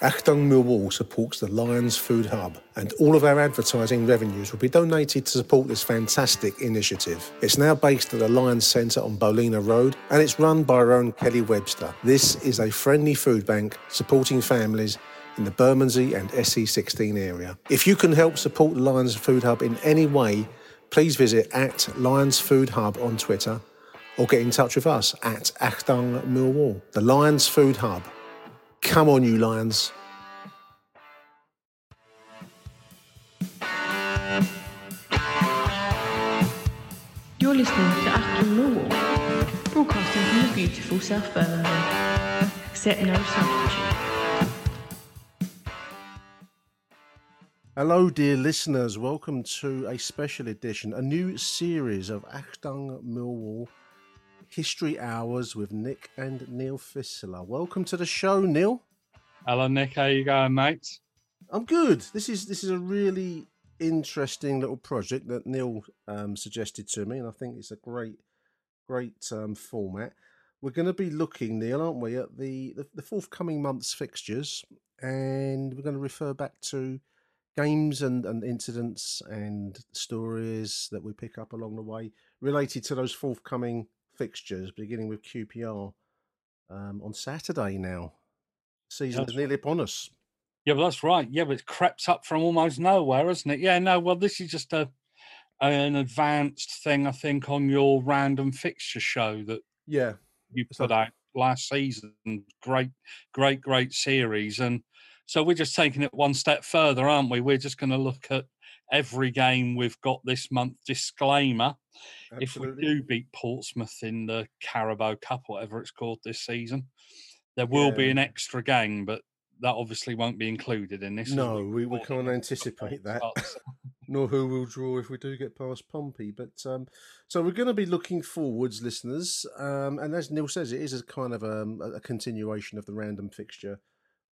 Achtung Millwall supports the Lions Food Hub, and all of our advertising revenues will be donated to support this fantastic initiative. It's now based at the Lions Centre on Bolina Road, and it's run by our own Kelly Webster. This is a friendly food bank supporting families in the Bermondsey and SE16 area. If you can help support the Lions Food Hub in any way, please visit at Lions Food Hub on Twitter or get in touch with us at Achtung Millwall. The Lions Food Hub. Come on, you Lions. Listening to Achtung Millwall, broadcasting from the beautiful South Birmingham. Accept no substitute. Hello, dear listeners. Welcome to a special edition, a new series of Achtung Millwall History Hours with Nick and Neil Fissler. Welcome to the show, Neil. Hello, Nick. How you going, mate? I'm good. This is this is a really interesting little project that Neil um, suggested to me, and I think it's a great, great um, format. We're going to be looking, Neil, aren't we, at the, the, the forthcoming month's fixtures, and we're going to refer back to games and, and incidents and stories that we pick up along the way related to those forthcoming fixtures, beginning with QPR um, on Saturday now. Season That's is nearly upon us. Yeah, well, that's right. Yeah, but it's crept up from almost nowhere, hasn't it? Yeah, no. Well, this is just a an advanced thing, I think, on your random fixture show that Yeah. you put out last season. Great, great, great series, and so we're just taking it one step further, aren't we? We're just going to look at every game we've got this month. Disclaimer: if we do beat Portsmouth in the Carabao Cup, whatever it's called this season, there will be an extra game, but that obviously won't be included in this. No, we, we can't anticipate that. Nor who will draw if we do get past Pompey. But um, so we're going to be looking forwards, listeners. Um, and as Neil says, it is a kind of um, a, a continuation of the random fixture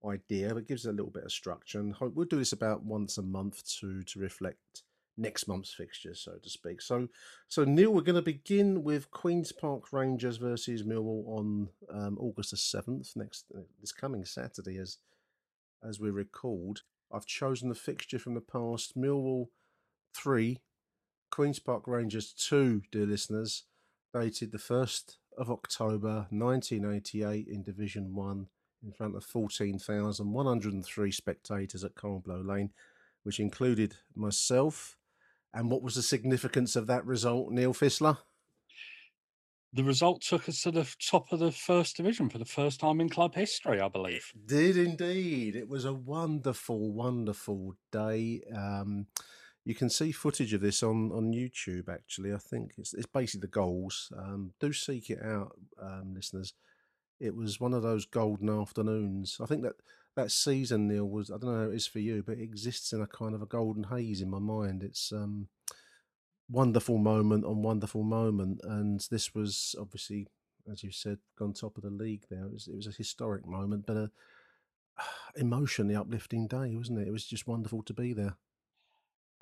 idea, but gives it a little bit of structure. And hope we'll do this about once a month to to reflect next month's fixtures, so to speak. So, so Neil, we're going to begin with Queens Park Rangers versus Millwall on um, August the seventh, next uh, this coming Saturday, as as we recalled. I've chosen the fixture from the past: Millwall three, Queens Park Rangers two. Dear listeners, dated the first of October, nineteen eighty-eight, in Division One, in front of fourteen thousand one hundred and three spectators at Coldblow Lane, which included myself. And what was the significance of that result, Neil Fissler? The result took us to the top of the first division for the first time in club history, I believe. Did indeed. It was a wonderful, wonderful day. Um, you can see footage of this on, on YouTube. Actually, I think it's it's basically the goals. Um, do seek it out, um, listeners. It was one of those golden afternoons. I think that that season, Neil, was I don't know how it is for you, but it exists in a kind of a golden haze in my mind. It's um, wonderful moment on wonderful moment, and this was obviously, as you said, gone top of the league. There, it was it was a historic moment, but a emotionally uplifting day, wasn't it? It was just wonderful to be there.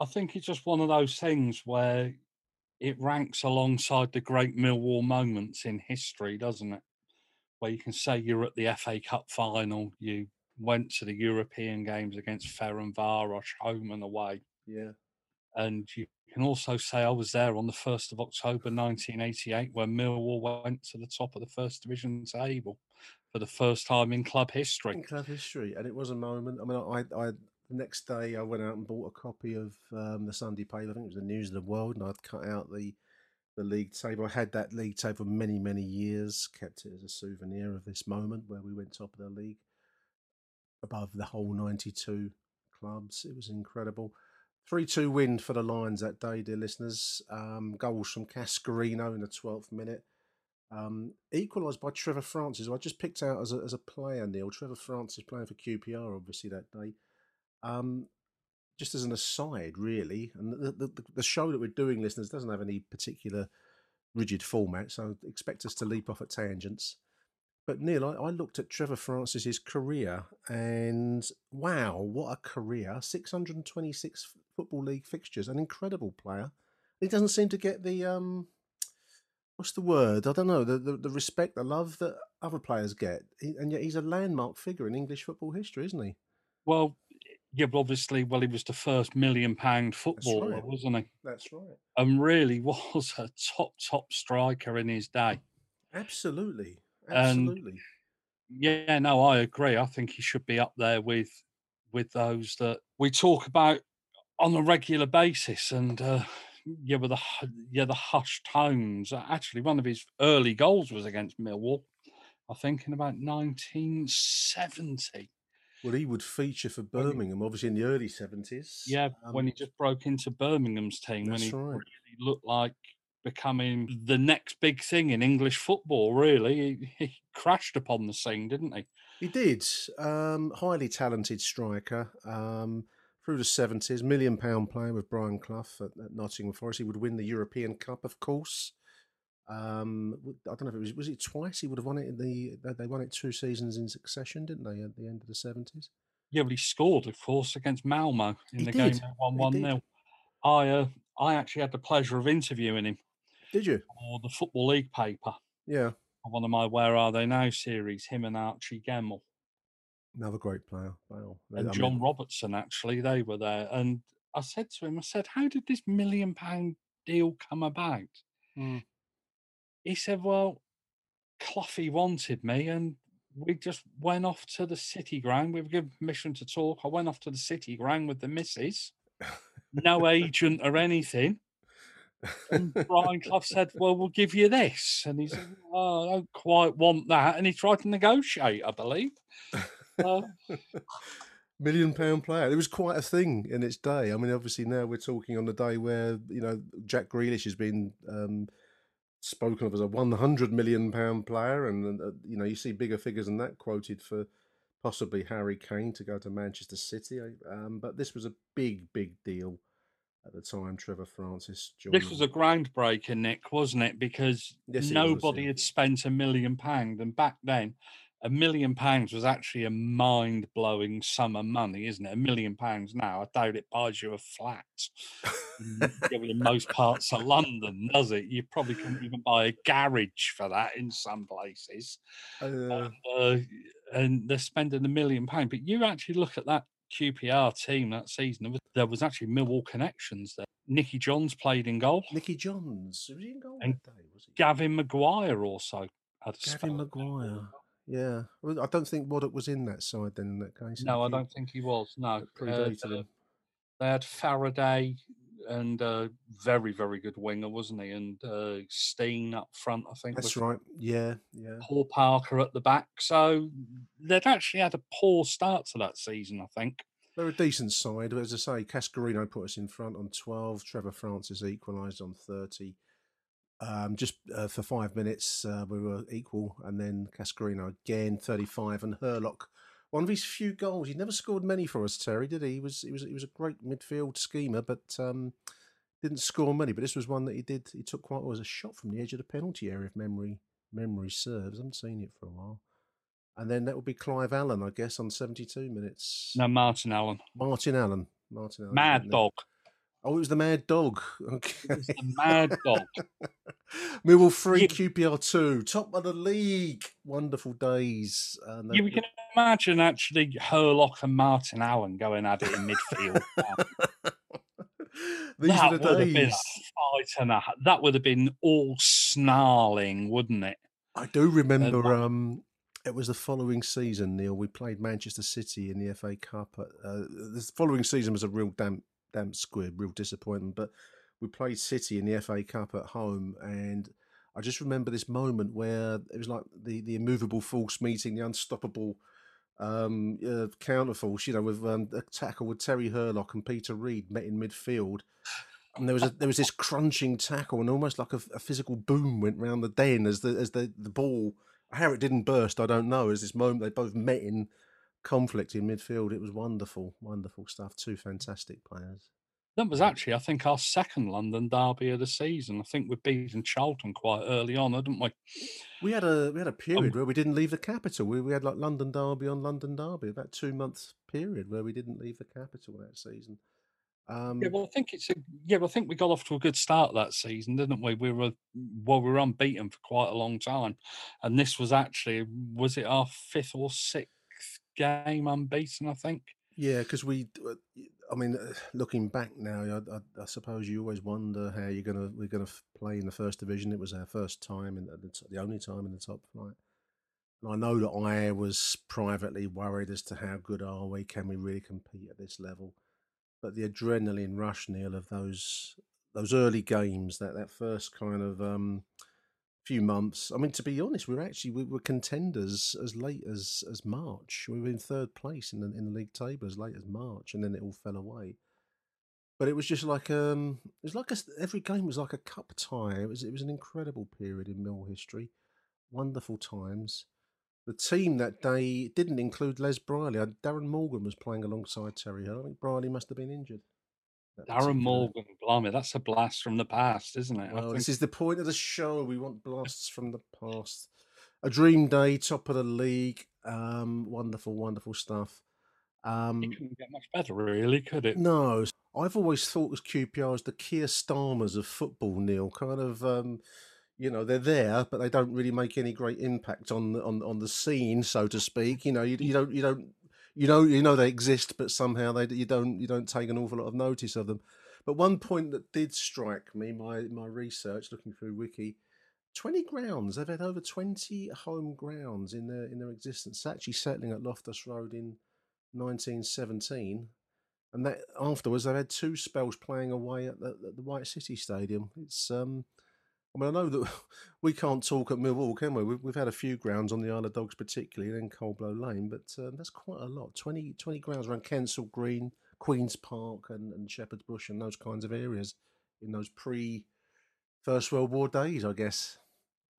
I think it's just one of those things where it ranks alongside the great Millwall moments in history, doesn't it? Where you can say you're at the FA Cup final, you went to the European games against Ferencvaros, home and away, Yeah, and you can also say I was there on the first of October 1988 when Millwall went to the top of the first division table for the first time in club history. in club history, and it was a moment. I mean, I, I the next day I went out and bought a copy of um, the Sunday paper. I think it was the News of the World, and I'd cut out the the league table. I had that league table for many many years, kept it as a souvenir of this moment where we went top of the league, above the whole ninety two clubs. It was incredible. 3 2 win for the Lions that day, dear listeners. Um, goals from Cascarino in the 12th minute. Um, equalised by Trevor Francis, I just picked out as a, as a player, Neil. Trevor Francis playing for QPR, obviously, that day. Um, just as an aside, really, and the, the, the show that we're doing, listeners, doesn't have any particular rigid format, so expect us to leap off at tangents. But Neil, I, I looked at Trevor Francis's career, and wow, what a career! 626 Football League fixtures, an incredible player. He doesn't seem to get the um, what's the word? I don't know the the, the respect, the love that other players get, he, and yet he's a landmark figure in English football history, isn't he? Well, yeah, but obviously, well, he was the first million pound footballer, right. wasn't he? That's right. And really was a top top striker in his day. Absolutely, And- absolutely. Yeah, no, I agree. I think he should be up there with with those that we talk about on a regular basis. And uh, yeah, with the yeah the hushed tones. Actually, one of his early goals was against Millwall. I think in about 1970. Well, he would feature for Birmingham, obviously in the early seventies. Yeah, when he just broke into Birmingham's team, when he right. really looked like becoming the next big thing in English football. Really, he, he crashed upon the scene, didn't he? He did. Um, highly talented striker. Um, through the seventies, million pound player with Brian Clough at, at Nottingham Forest. He would win the European Cup, of course. Um, I don't know if it was was it twice. He would have won it in the. they- won it two seasons in succession, didn't they? At the end of the seventies. Yeah, but he scored, of course, against Malmo in He the did, game that won he one did. 0 I uh, I actually had the pleasure of interviewing him Did you? for the Football League paper Yeah. on one of my Where Are They Now series. Him and Archie Gemmill Another great player. Wow. I and mean, John Robertson. Actually, they were there, and I said to him, I said, "How did this million pound deal come about?" Mm. He said, "Well, Cloughie wanted me, and we just went off to the city ground. We were given permission to talk. I went off to the city ground with the missus, no agent or anything." And Brian Clough said, Well, we'll give you this. And he said, Oh, I don't quite want that. And he tried to negotiate, I believe. Uh, million pound player. It was quite a thing in its day. I mean, obviously now we're talking on the day where you know Jack Grealish has been um, spoken of as a one hundred million pound player, and uh, you know you see bigger figures than that quoted for possibly Harry Kane to go to Manchester City. Um, but this was a big, big deal at the time. Trevor Francis. this was a groundbreaker, Nick, wasn't it? Because Yes, it was, nobody yeah. had spent a million pounds. And back then, a million pounds was actually a mind blowing sum of money, isn't it? A million pounds now, I doubt it buys you a flat in, in most parts of London, does it? You probably couldn't even buy a garage for that in some places. Uh, uh, and they're spending a million pounds. But you actually look at that QPR team that season. there was- actually Millwall connections there. Nicky Johns played in goal. Nicky Johns was he in goal And that day? Was he? Gavin Maguire also had a Gavin Millwall. Yeah, well, I don't think Waddock was in that side then. In that case, No, I don't think he was. No, uh, they had Fereday and uh, very, very good winger, wasn't he? And uh, Steen up front, I think. That's right. Yeah, yeah. Paul Parker at the back. So they'd actually had a poor start to that season, I think. They're a decent side. but As I say, Cascarino put us in front on 12. Trevor Francis equalised on 30. Um, just uh, for five minutes, uh, we were equal. And then Cascarino again, 35. And Hurlock, one of his few goals. He never scored many for us, Terry, did he? He was, he was, he was a great midfield schemer, but um, didn't score many. But this was one that he did. He took quite well as a shot from the edge of the penalty area, if memory memory serves. I haven't seen it for a while. And then that would be Clive Allen, I guess, on 72 minutes. No, Martin Allen. Martin Allen. Martin Allen. Mad it? Oh, it was the Mad Dog. Okay. It was the Mad Dog. Millwall 3, You- QPR 2. Top of the league. Wonderful days. And Yeah, we can imagine actually Hurlock and Martin Allen going at it in midfield. These that were the would have been a days. fight and a, that would have been all snarling, wouldn't it? I do remember that- um, It was the following season, Neil. We played Manchester City in the FA Cup. Uh, the following season was a real damp, damp squib, real disappointment. But we played City in the FA Cup at home, and I just remember this moment where it was like the the immovable force meeting the unstoppable um, uh, counterforce. You know, with um, a tackle with Terry Hurlock and Peter Reid met in midfield. And there was a, there was this crunching tackle, and almost like a, a physical boom went round the den as the as the, the ball how it didn't burst, I don't know. As this moment they both met in conflict in midfield, it was wonderful, wonderful stuff. Two fantastic players. That was actually, I think, our second London derby of the season. I think we beat in Charlton quite early on, didn't we? We had a we had a um period um, where we didn't leave the capital. We we had like London derby on London derby, about two months period where we didn't leave the capital that season. Um, yeah, well, I think it's a yeah. Well, I think we got off to a good start that season, didn't we? We were well, we were unbeaten for quite a long time, and this was actually was it our fifth or sixth game unbeaten? I think. Yeah, because we, uh, I mean, uh, looking back now, I, I, I, suppose you always wonder how you're gonna we're gonna play in the first division. It was our first time and the, the only time in the top flight. And I know that I was privately worried as to how good are we? Can we really compete at this level? but the adrenaline rush, Neil, of those those early games, that that first kind of um, few months. I mean, to be honest, we were actually we were contenders as late as as March. We were in third place in the in the league table as late as March, and then it all fell away. But it was just like um, it was like a, every game was like a cup tie. It was it was an incredible period in Mill history, wonderful times. The team that day didn't include Les Briley. Uh, Darren Morgan was playing alongside Terry Hill. I think Brierley must have been injured. Darren Morgan, blimey, that's a blast from the past, isn't it? Well, this is the point of the show. We want blasts from the past. A dream day, top of the league. Um, wonderful, wonderful stuff. Um, it couldn't get much better, really, could it? No. I've always thought as QPR as the Keir Starmers of football, Neil. Kind of. Um, you know they're there, but they don't really make any great impact on the, on on the scene, so to speak. You know, you, you don't you don't you know you know they exist, but somehow they you don't you don't take an awful lot of notice of them. But one point that did strike me, my my research looking through Wiki, twenty grounds. They've had over twenty home grounds in their in their existence. Actually, settling at Loftus Road in 1917, and that afterwards they've had two spells playing away at the, at the White City Stadium. It's um I mean, I know that we can't talk at Millwall, can we? We've, we've had a few grounds on the Isle of Dogs, particularly, then Coldblow Lane, but uh, that's quite a lot. 20, 20 grounds around Kensal Green, Queen's Park, and, and Shepherd's Bush, and those kinds of areas in those pre First World War days, I guess.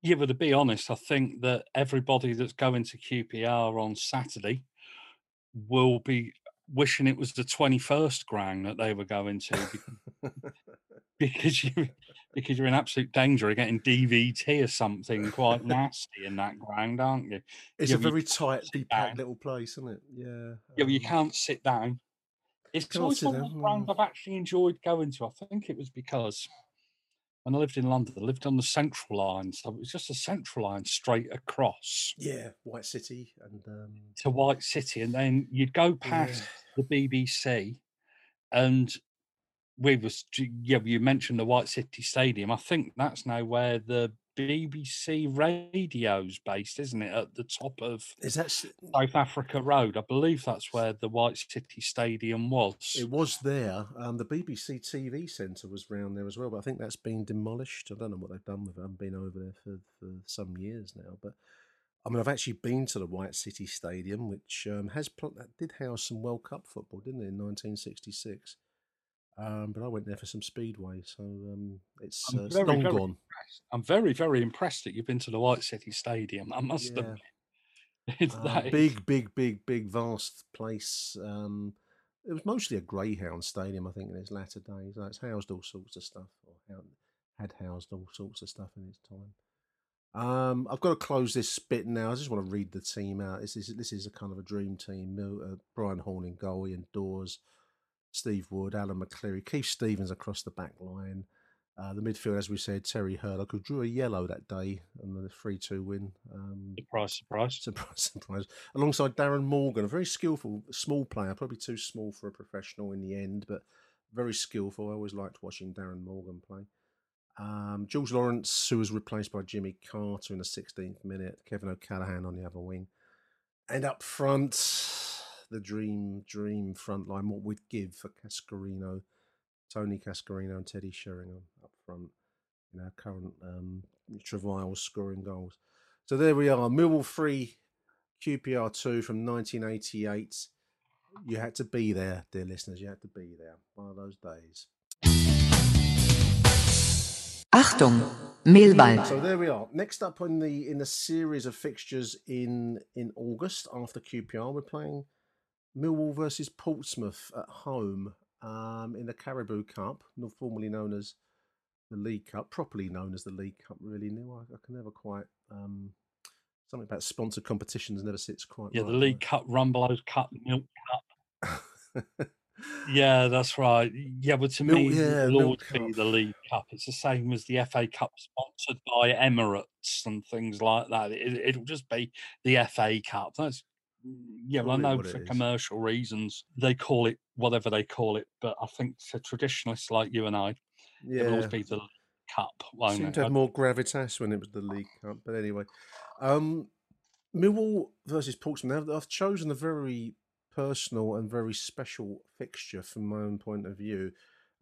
Yeah, but to be honest, I think that everybody that's going to QPR on Saturday will be wishing it was the 21st ground that they were going to because you because you're in absolute danger of getting DVT or something quite nasty in that ground, aren't you? It's a very tight, packed little place, isn't it? Yeah. Yeah, but you um can't sit down. It's always one of the ground I've actually enjoyed going to. I think it was because when I lived in London, I lived on the Central Line, so it was just a Central Line straight across. Yeah, White City and um... to White City, and then you'd go past yeah. the BBC, and we was yeah you mentioned the White City Stadium. I think that's now where the BBC radio's based, isn't it? At the top of is that South Africa Road? I believe that's where the White City Stadium was. It was there. Um, the BBC TV centre was round there as well, but I think that's been demolished. I don't know what they've done with it. I haven't been over there for, for some years now, but. I mean, I've actually been to the White City Stadium, which um, has did house some World Cup football, didn't it, in 1966? Um, but I went there for some speedway, so um, it's, uh, it's very, long very gone. Impressed. I'm very, very impressed that you've been to the White City Stadium. I must yeah. admit, it's uh, big, big, big, big, vast place. Um, it was mostly a greyhound stadium, I think, in its latter days. It's housed all sorts of stuff, or had housed all sorts of stuff in its time. Um, I've got to close this bit now. I just want to read the team out. This is this is a kind of a dream team. Uh, Brian Horne in goal, Ian Dawes, Steve Wood, Alan McLeary, Keith Stevens across the back line. Uh, the midfield, as we said, Terry Hurlock, who drew a yellow that day on the 3 2 win. Um, surprise, surprise. Surprise, surprise. Alongside Darren Morgan, a very skillful, small player, probably too small for a professional in the end, but very skillful. I always liked watching Darren Morgan play. Um, George Lawrence, who was replaced by Jimmy Carter in the 16th minute, Kevin O'Callaghan on the other wing. And up front, the dream, dream front line, what we'd give for Cascarino, Tony Cascarino and Teddy Sheringham up front in our current um, Travail scoring goals. So there we are, Millwall 3, QPR 2 from 1988. You had to be there, dear listeners. You had to be there. One of those days. Achtung, Millwall. So there we are. Next up in the in the series of fixtures in in August after QPR, we're playing Millwall versus Portsmouth at home um, in the Carabao Cup, formerly known as the League Cup, properly known as the League Cup. Really, new. I, I can never quite. Um, something about sponsored competitions never sits quite. Yeah, right, the League Cup, Rumbelows Cup, Milk Cup. Yeah, that's right. Yeah, but to Milk- me, yeah, always be the League Cup. It's the same as the FA Cup, sponsored by Emirates and things like that. It, it'll just be the FA Cup. That's yeah. Well, I know for commercial reasons they call it whatever they call it, but I think for traditionalists like you and I, it'll always be the Cup. Won't seemed it? to have more gravitas when it was the League Cup. But anyway, um, Millwall versus Portsmouth. I've chosen a very personal and very special fixture from my own point of view,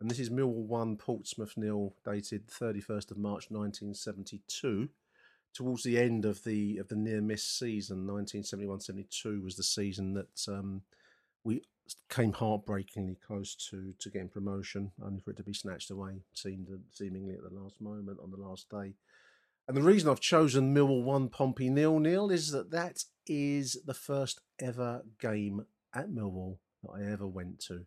and this is Millwall one, Portsmouth nil, dated thirty first of March, nineteen seventy two. Towards the end of the of the near miss season, 1971-72 was the season that um, we came heartbreakingly close to to getting promotion, only for it to be snatched away, seemed seemingly at the last moment on the last day. And the reason I've chosen Millwall one Pompey nil nil is that that is the first ever game at Millwall that I ever went to,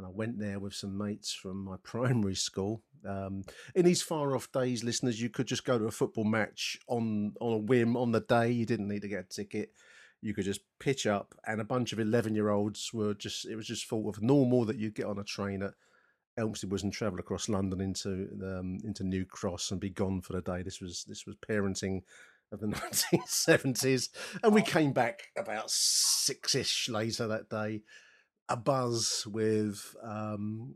and I went there with some mates from my primary school. Um, in these far off days, listeners, you could just go to a football match on on a whim on the day. You didn't need to get a ticket. You could just pitch up, and a bunch of eleven year olds were just. It was just thought of normal that you'd get on a train at Elmstead Woods and travel across London into um, into New Cross and be gone for the day. This was this was parenting of the 1970s, and we came back about six ish later that day, a buzz with um,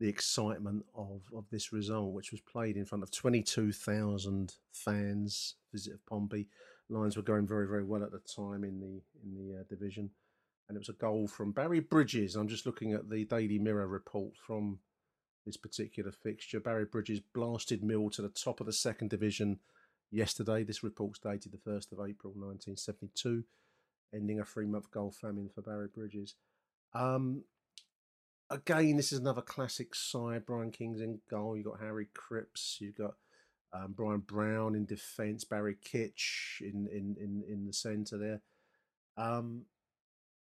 the excitement of of this result, which was played in front of 22,000 fans. Visit of Pompey. Lions were going very very well at the time in the in the uh, division and it was a goal from Barry Bridges. I'm just looking at the Daily Mirror report from this particular fixture. Barry Bridges blasted Mill to the top of the second division yesterday. This report's dated the 1st of April 1972, ending a three month goal famine for Barry Bridges. Um, again, this is another classic side. Brian King's in goal. You've got Harry Cripps. You've got um, Brian Brown in defence. Barry Kitch in, in, in, in the centre there. Um,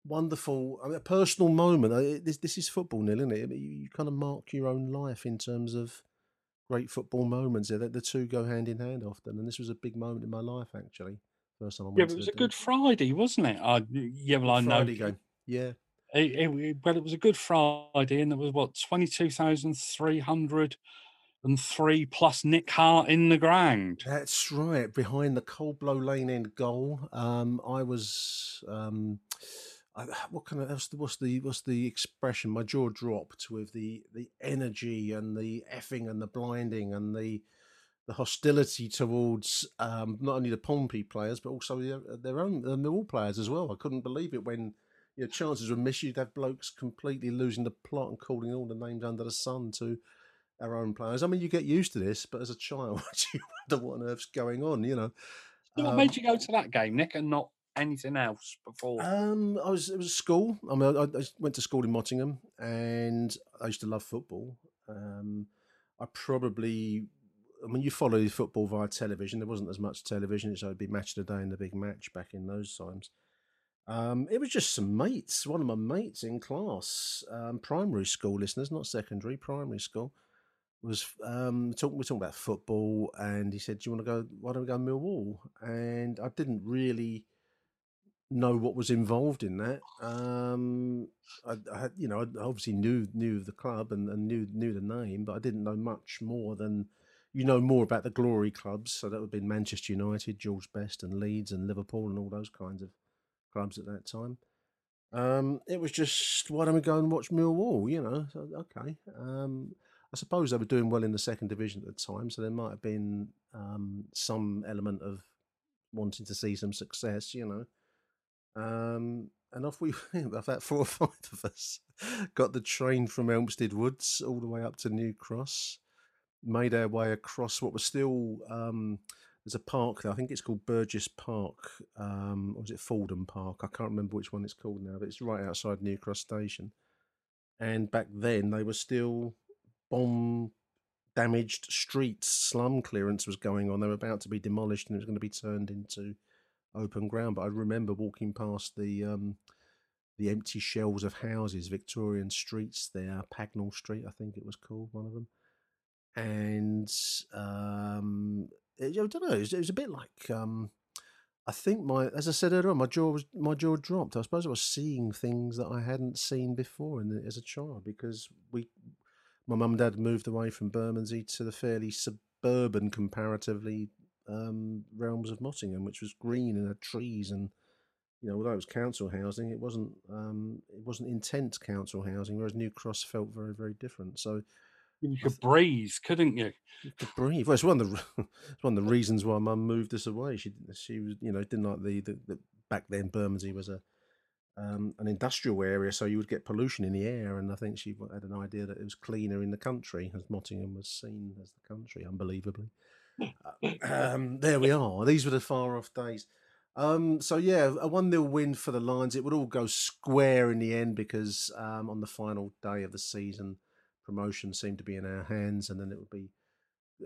wonderful, I mean, a personal moment. This this is football, Neil, isn't it? I mean, You, you kind of mark your own life in terms of great football moments. The, the two go hand in hand often, and this was a big moment in my life actually. First time I went yeah, but it was a good Friday, wasn't it? I, yeah, well, I Good know. Friday game. Yeah, It, it, well, it was a good Friday, and there was what twenty two thousand three hundred and three plus Nick Hart in the ground. that's right. Behind the Cold Blow Lane end goal, um, I was. Um, I, what kind of the, what's the what's the expression? My jaw dropped with the the energy and the effing and the blinding and the the hostility towards um, not only the Pompey players but also their, their own the Millwall players as well. I couldn't believe it when you know, chances were missed. You'd have blokes completely losing the plot and calling all the names under the sun to our own players. I mean, you get used to this, but as a child, you wonder what on earth's going on. You know. So what Um, made you go to that game, Nick, and not anything else before? Um, I was it was school. I mean, I, I went to school in Mottingham, and I used to love football. Um, I probably, I mean, you follow football via television. There wasn't as much television, so it'd be match of the day and the big match back in those times. Um, it was just some mates. One of my mates in class, um, primary school listeners, not secondary, primary school, was um, talking. We're talking about football, and he said, "Do you want to go? Why don't we go Millwall?" And I didn't really know what was involved in that. Um, I, I you know, I obviously knew knew the club and, and knew knew the name, but I didn't know much more than you know more about the glory clubs. So that would have been Manchester United, George Best, and Leeds, and Liverpool, and all those kinds of clubs at that time. Um, it was just why don't we go and watch Millwall? You know, so, okay. Um, I suppose they were doing well in the second division at the time, so there might have been um, some element of wanting to see some success. You know, Um, and off we went. About four or five of us got the train from Elmstead Woods all the way up to New Cross. Made our way across what was still um, there's a park there. I think it's called Burgess Park. Um, or was it Fordham Park? I can't remember which one it's called now, but it's right outside New Cross Station. And back then, they were still bomb damaged streets. Slum clearance was going on. They were about to be demolished, and it was going to be turned into open ground. But I remember walking past the um, the empty shells of houses, Victorian streets there, Pagnell Street, I think it was called, one of them. And um, I don't know. It was, it was a bit like um, I think my, as I said earlier, on, my jaw was my jaw dropped. I suppose I was seeing things that I hadn't seen before in the, as a child because we, my mum and dad moved away from Bermondsey to the fairly suburban, comparatively, um, realms of Mottingham, which was green and had trees and you know, although it was council housing, it wasn't um, it wasn't intense council housing, whereas New Cross felt very very different. So you could breathe, couldn't you? You could breathe. Well, it's one of the it's one of the reasons why Mum moved us away. She she was you know didn't like the, the, the back then Bermondsey was a um, an industrial area, so you would get pollution in the air, and I think she had an idea that it was cleaner in the country, as Mottingham was seen as the country, unbelievably. Uh, um, there we are. These were the far off days. Um, so yeah, a one 0 win for the Lions. It would all go square in the end because um, on the final day of the season, promotion seemed to be in our hands, and then it would be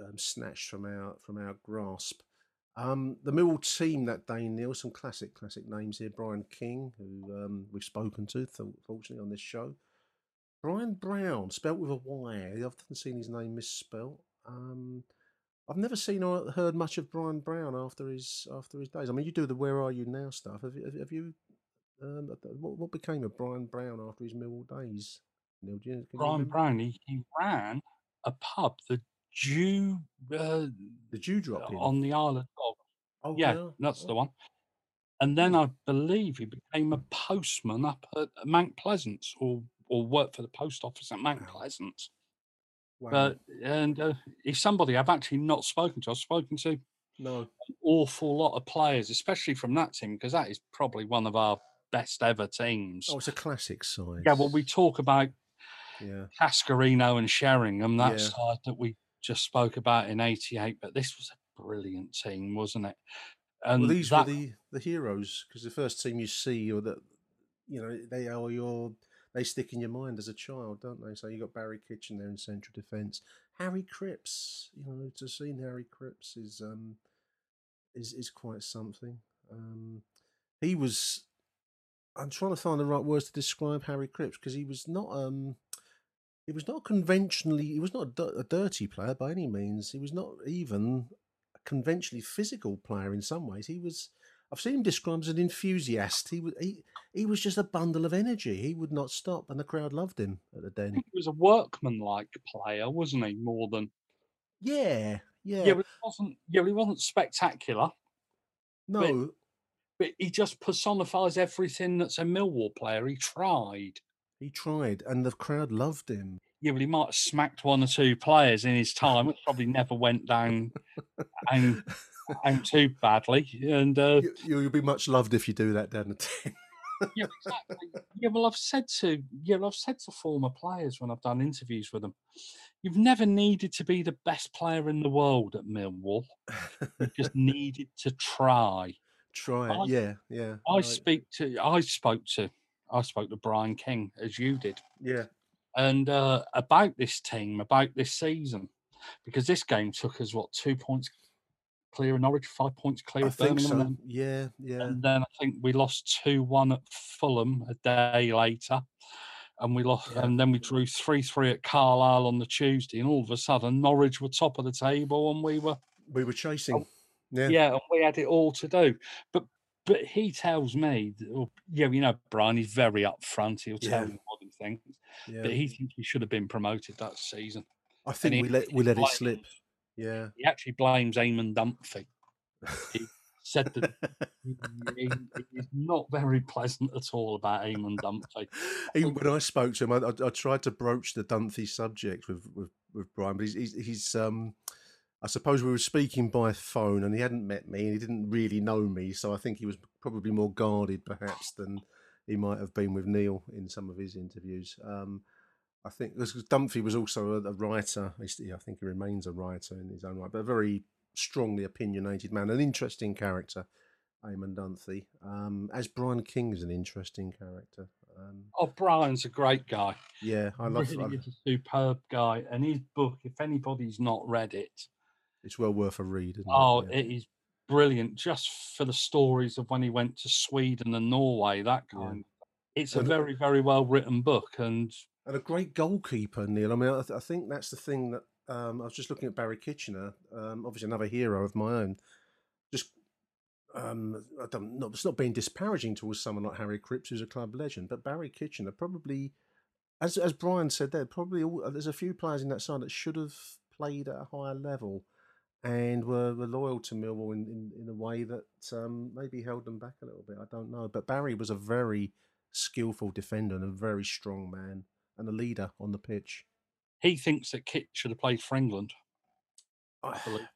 um, snatched from our from our grasp. Um, the Millwall team that day, Neil, some classic classic names here. Brian King, who um, we've spoken to, fortunately, on this show. Brian Brown, spelt with a Y. I've often seen his name misspelt. Um, I've never seen or heard much of Brian Brown after his after his days. I mean, you do the "Where Are You Now" stuff. Have, have, have you? Um, what, what became of Brian Brown after his Millwall days? Neil, you, Brian Brown, he, he, ran a pub, the Jew, uh, the Dewdrop on the Isle of. Oh, yeah, yeah. that's oh. the one. And then I believe he became a postman up at Mount Pleasant, or or worked for the post office at Mount wow. Pleasance. Wow. But and uh, he's somebody I've actually not spoken to. I've spoken to no an awful lot of players, especially from that team, because that is probably one of our best ever teams. Oh, it's a classic side. Yeah, well, we talk about yeah. Cascarino and Sheringham, that yeah. side that we just spoke about in '88. But this was a brilliant team, wasn't it? And well, these that... were the the heroes because the first team you see, or that you know, they are your they stick in your mind as a child, don't they? So you got Barry Kitchen there in central defence, Harry Cripps. You know, to see Harry Cripps is um is is quite something. Um, he was. I'm trying to find the right words to describe Harry Cripps because he was not um he was not conventionally he was not a, dirty player by any means. He was not even a conventionally physical player in some ways. He was I've seen him described as an enthusiast. He was he, he was just a bundle of energy. He would not stop, and the crowd loved him at the den. He was a workman-like player, wasn't he? More than yeah, yeah, yeah. But he wasn't yeah, he wasn't spectacular. No, but, but he just personifies everything that's a Millwall player. He tried. He tried, and the crowd loved him. Yeah, well, he might have smacked one or two players in his time, which probably never went down and, and too badly. And uh, you, will be much loved if you do that down the tin. yeah, exactly. Yeah, well, I've said to yeah, well, I've said to former players when I've done interviews with them, you've never needed to be the best player in the world at Millwall. you just needed to try. Try, I, yeah, yeah. I right. speak to, I spoke to, I spoke to Brian King as you did. Yeah. And uh, about this team, about this season, because this game took us what two points clear of Norwich, five points clear I of Birmingham. So. Then, yeah, yeah. And then I think we lost two one at Fulham a day later. And we lost, yeah. and then we drew three three at Carlisle on the Tuesday, and all of a sudden Norwich were top of the table, and we were we were chasing. Oh, yeah, yeah, and we had it all to do. But but he tells me, or, yeah, you know, Brian, he's very upfront. He'll tell yeah. me what he thinks. Yeah. But he thinks he should have been promoted that season. I think we let we let it slip. Yeah. He actually blames Eamon Dunphy. He said that he, he, he's not very pleasant at all about Eamon Dunphy. Even when I spoke to him, I, I, I, tried to broach the Dunphy subject with, with, with Brian, but he's, he's, he's um I suppose we were speaking by phone, and he hadn't met me, and he didn't really know me, so I think he was probably more guarded, perhaps, than he might have been with Neil in some of his interviews. Um, I think Dunphy was also a, a writer. I think he remains a writer in his own right, but a very strongly opinionated man, an interesting character. Eamon Dunphy, um, as Brian King is an interesting character. Um, oh, Brian's a great guy. Yeah, I love. Really a superb guy, and his book. If anybody's not read it, it's well worth a read. oh, it? Yeah. it is brilliant just for the stories of when he went to Sweden and Norway. That kind. Yeah. It's a very, very well written book, and and a great goalkeeper, Neil. I mean, I, th- I think that's the thing that um, I was just looking at Barry Kitchener, um, obviously another hero of my own. Just um, I don't, not, it's not being disparaging towards someone like Harry Cripps, who's a club legend, but Barry Kitchener probably, as as Brian said there, probably all, there's a few players in that side that should have played at a higher level and were, were loyal to Millwall in, in, in a way that um, maybe held them back a little bit. I don't know. But Barry was a very skillful defender and a very strong man and a leader on the pitch. He thinks that Kit should have played for England. I believe.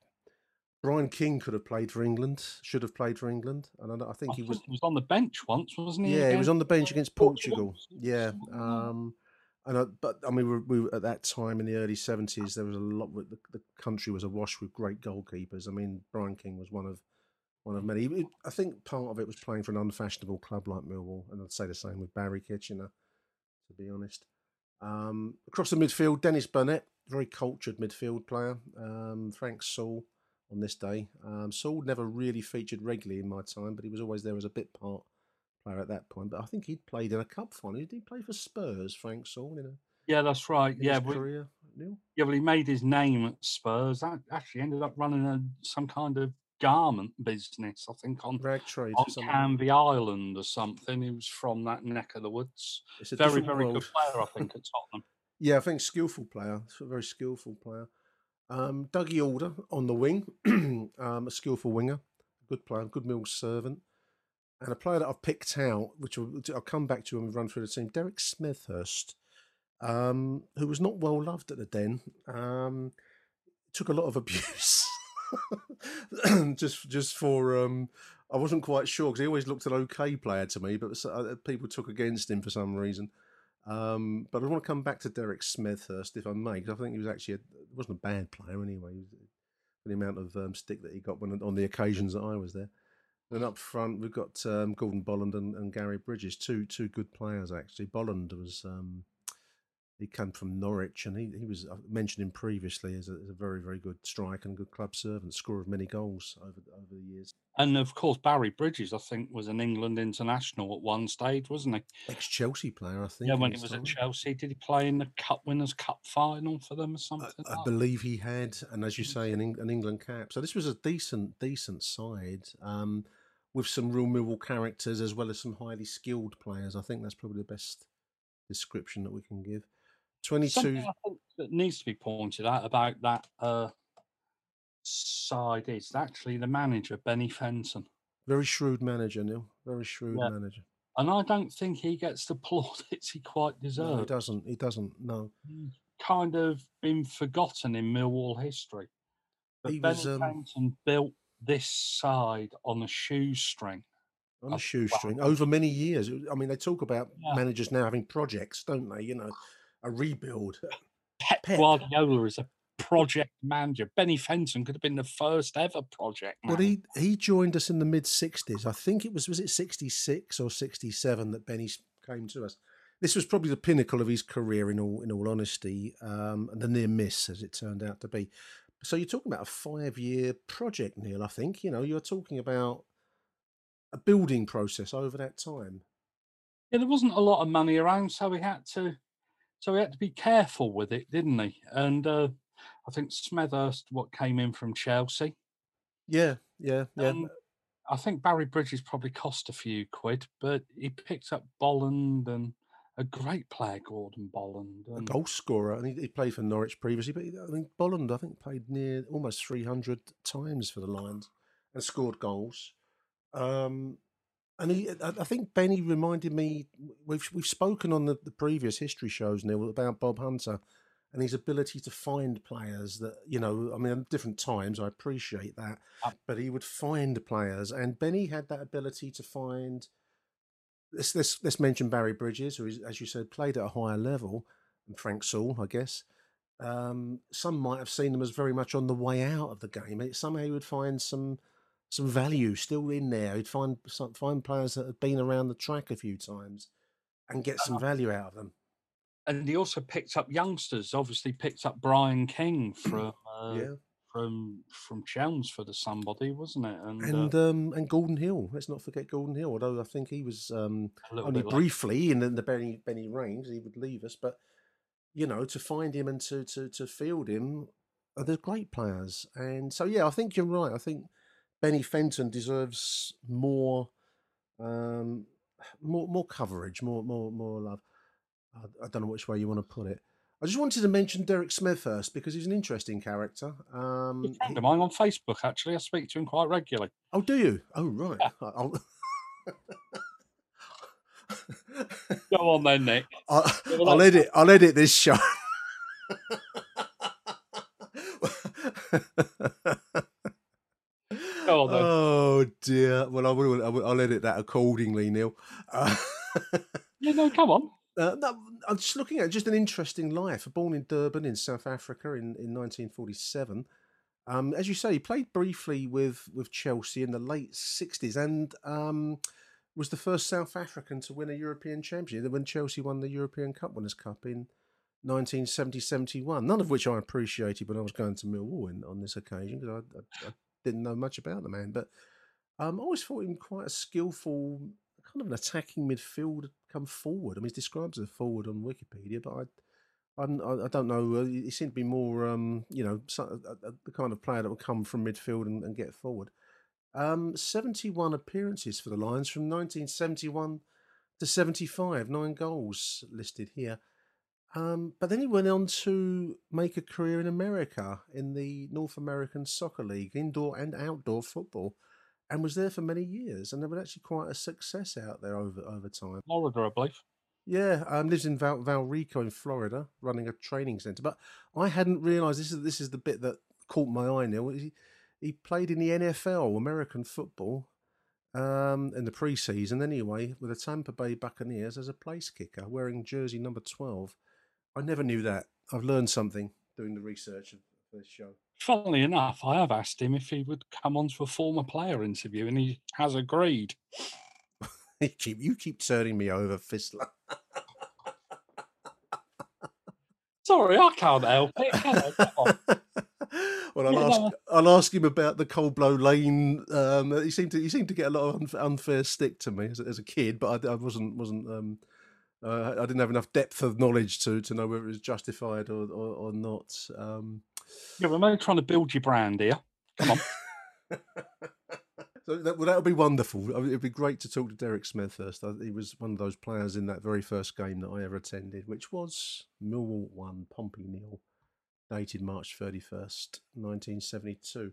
Brian King could have played for England, should have played for England, and I, I think I he was. He was on the bench once, wasn't he? Yeah, he was on the bench against Portugal. Portugal. Yeah, um, and I, but I mean, we, we, at that time in the early seventies, there was a lot. The, the country was awash with great goalkeepers. I mean, Brian King was one of one of many. I think part of it was playing for an unfashionable club like Millwall, and I'd say the same with Barry Kitchener, to be honest. Um, across the midfield, Dennis Burnett, very cultured midfield player. Um, Frank Saul on this day. Um, Saul never really featured regularly in my time, but he was always there as a bit part player at that point. But I think he'd played in a cup final. Did he play for Spurs, Frank Saul? In a, yeah, that's right. Yeah, well, career, Neil? yeah. Well, he made his name at Spurs. That actually ended up running a, some kind of garment business. I think on rag trade on Canvey Island or something. He was from that neck of the woods. It's a very, very world. good player, I think, at Tottenham. Yeah, I think skillful player. A very skillful player. Um, Dougie Alder on the wing, um, a skillful winger, good player, good Mills servant, and a player that I've picked out, which I'll, I'll come back to when we run through the team, Derek Smethurst, um, who was not well loved at the Den. Um, took a lot of abuse, just just for um, I wasn't quite sure because he always looked an okay player to me, but uh, people took against him for some reason. Um, but I want to come back to Derek Smethurst if I may, because I think he was actually a, wasn't a bad player anyway. For the amount of um, stick that he got when, on the occasions that I was there. Then up front, we've got um, Gordon Bolland and, and, Gary Bridges, two two good players actually. Bolland was um, he came from Norwich, and he, he was I mentioned him previously as a, as a, very very good striker and good club servant, scorer of many goals over over the years. And of course, Barry Bridges, I think, was an England international at one stage, wasn't he? Ex Chelsea player, I think. Yeah, when he was time. at Chelsea, did he play in the Cup Winners' Cup final for them or something? I, I believe he had, and as you say, an, an England cap. So this was a decent decent side. Um, with some real Millwall characters as well as some highly skilled players. I think that's probably the best description that we can give. 22. Something that needs to be pointed out about that uh, side is actually the manager, Benny Fenton. Very shrewd manager, Neil. Very shrewd yeah. manager. And I don't think he gets the plaudits he quite deserves. No, he doesn't. He doesn't. No. He's kind of been forgotten in Millwall history. But he Benny was, um... Fenton built this side on a shoestring. On a shoestring over many years. I mean, they talk about yeah. managers now having projects, don't they? You know, a rebuild. Pep, Pep. Guardiola is a project manager. Benny Fenton could have been the first ever project manager. Well, he he joined us in the mid '60s. I think it was was it '66 or '67 that Benny came to us. This was probably the pinnacle of his career, in all in all honesty, um, and the near miss as it turned out to be. So you're talking about a five year project, Neil. I think you know you're talking about a building process over that time. Yeah, there wasn't a lot of money around, so we had to so he had to be careful with it, didn't he? And uh, I think Smethurst, what came in from Chelsea. Yeah, yeah, yeah. Um, I think Barry Bridges probably cost a few quid, but he picked up Bolland and a great player, Gordon Bolland. And... A goal scorer. and he, he, played for Norwich previously, but I think Bolland, I think, played near almost 300 times for the Lions and scored goals. Um, and he, I think Benny reminded me. We've we've spoken on the, the previous history shows, Neil, about Bob Hunter and his ability to find players that you know. I mean, different times. I appreciate that, but he would find players, and Benny had that ability to find. Let's let's, let's mention Barry Bridges, who, is, as you said, played at a higher level, and Frank Saul, I guess. Um, some might have seen them as very much on the way out of the game. It, somehow he would find some some value still in there. He'd find some, find players that had been around the track a few times and get some value out of them. And he also picked up youngsters. Obviously, picked up Brian King from uh, Yeah. From from Chelmsford or somebody, wasn't it? And, And uh, um, and Gordon Hill. Let's not forget Gordon Hill. Although I think he was um, only briefly in the, the Benny Benny range, he would leave us. But you know, to find him and to to to field him, uh, they're great players. And so yeah, I think you're right. I think Benny Fenton deserves more um, more more coverage, more more more love. I, I don't know which way you want to put it. I just wanted to mention Derek Smethurst because he's an interesting character. Um, He's a friend of mine on Facebook. Actually, I speak to him quite regularly. Oh, do you? Oh, right. Go on then, Nick. I'll, I'll edit. I'll edit this show. Go on then. oh dear. Well, I will. I will I'll edit that accordingly, Neil. Uh, Yeah, no, come on. Uh, no, I'm just looking at just an interesting life. Born in Durban in South Africa in, in 1947. Um, as you say, he played briefly with, with Chelsea in the late 60s and um, was the first South African to win a European Championship when Chelsea won the European Cup Winners' Cup in 1970 71. None of which I appreciated when I was going to Millwall in, on this occasion because I, I, I didn't know much about the man. But um, I always thought him quite a skillful, kind of an attacking midfielder come forward. I mean, he's described as a forward on Wikipedia, but I, I'm, I, don't know. Uh, he seemed to be more, um, you know, uh, uh, the kind of player that would come from midfield and, and get forward. Um, 71 appearances for the Lions from 1971 to 75, nine goals listed here. Um, but then he went on to make a career in America in the North American Soccer League, indoor and outdoor football, and was there for many years. And there was actually quite a success out there over over time. Florida, I believe. Yeah, um, lives in Val, Valrico in Florida, running a training center. But I hadn't realised this is this is the bit that caught my eye. Neil, he, he played in the NFL, American football, um, in the preseason anyway, with the Tampa Bay Buccaneers as a place kicker, wearing jersey number twelve. I never knew that. I've learned something doing the research of this show. Funnily enough, I have asked him if he would come on to a former player interview, and he has agreed. You keep you keep turning me over, Fistler. Sorry, I can't help it. Can well, I'll ask. I'll ask him about the Cold Blow Lane. Um, he seemed to he seemed to get a lot of unfair stick to me as, a- as a kid, but I, I wasn't wasn't um, uh, I didn't have enough depth of knowledge to to know whether it was justified or or, or not. Um, Yeah, we're only trying to build your brand here. Come on. so that, well, would be wonderful. I mean, It'd be great to talk to Derek Smethurst. I, he was one of those players in that very first game that I ever attended, which was Millwall one, Pompey nil, dated March thirty first, nineteen seventy two.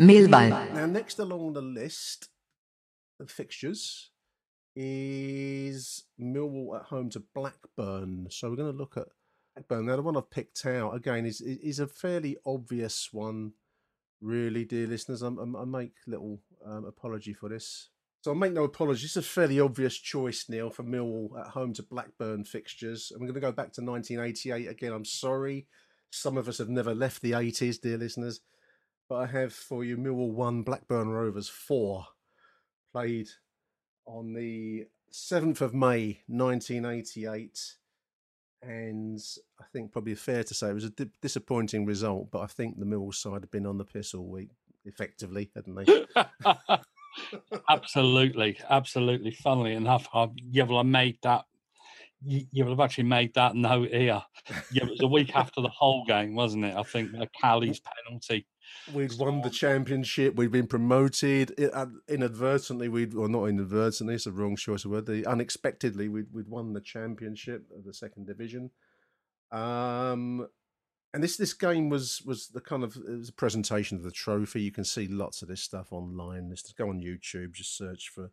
Millwall. Now, next along the list of fixtures is Millwall at home to Blackburn. So we're going to look at Blackburn. Now, the one I've picked out again is is a fairly obvious one, really, dear listeners. I'm, I'm, i make little um, apology for this. So I'll make no apology. It's a fairly obvious choice, Neil, for Millwall at home to Blackburn fixtures. And we're going to go back to 1988 again. I'm sorry. Some of us have never left the 80s, dear listeners. But I have for you Millwall 1, Blackburn Rovers 4. Played on the 7th of May 1988. And I think probably fair to say it was a di- disappointing result, but I think the Millwall side had been on the piss all week, effectively, hadn't they? absolutely, absolutely. Funnily enough, I, yeah, well, I made that. You, you would have actually made that note here. Yeah, it was a week after the Hull game, wasn't it? I think a Callie's penalty. We'd won the championship. We'd been promoted It- uh, inadvertently. We'd, or not inadvertently, it's the wrong choice of word. The, unexpectedly, we'd, we'd won the championship of the second division. Um, and this this game was was the kind of it was a presentation of the trophy. You can see lots of this stuff online. Just go on YouTube, just search for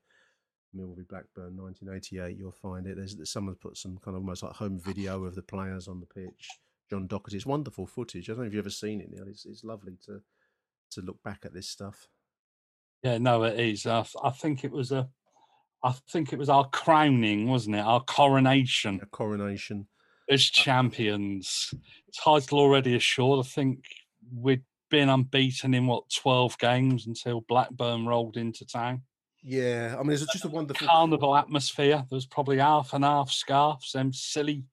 Millwall Blackburn 1988. You'll find it. There's someone put some kind of almost like home video of the players on the pitch. John Docherty. It's wonderful footage. I don't know if you've ever seen it, Neil. It's, it's lovely to to look back at this stuff. Yeah, no, it is. I, I think it was a, I think it was our crowning, wasn't it? Our coronation A coronation. as uh, champions. Title already assured. I think we'd been unbeaten in what twelve games until Blackburn rolled into town. Yeah, I mean, it's just a wonderful Carnival atmosphere. There was probably half and half scarves, them silly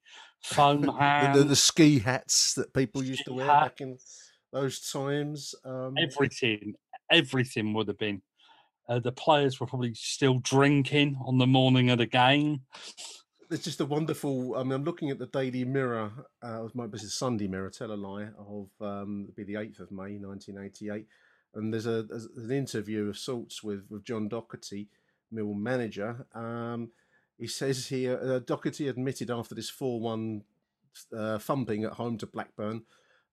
foam the, hands, the, the ski hats that people used to wear back in those times. Um, everything, everything would have been. Uh, the players were probably still drinking on the morning of the game. it's just a wonderful. I mean, I'm looking at the Daily Mirror. Uh, it might be Sunday Mirror. Tell a lie of um, be the eighth of May, 1988, and there's a there's an interview of sorts with with John Docherty, Mill manager. Um, he says here uh, Docherty admitted after this four-one uh, thumping at home to Blackburn.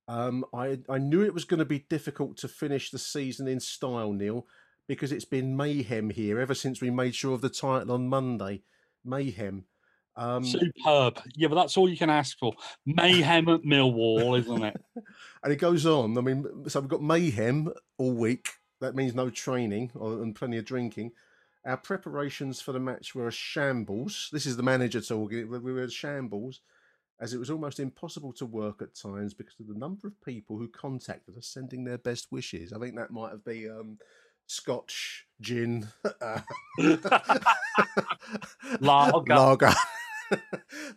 Um, I I knew it was going to be difficult to finish the season in style, Neil, because it's been mayhem here ever since we made sure of the title on Monday. Mayhem. Um, Superb. Yeah, but that's all you can ask for. Mayhem at Millwall, isn't it? and it goes on. I mean, so we've got mayhem all week. That means no training or, and plenty of drinking. Our preparations for the match were a shambles. This is the manager talking. We we were a shambles, as it was almost impossible to work at times because of the number of people who contacted us sending their best wishes. I think that might have been um, Scotch gin, uh, Lager. lager.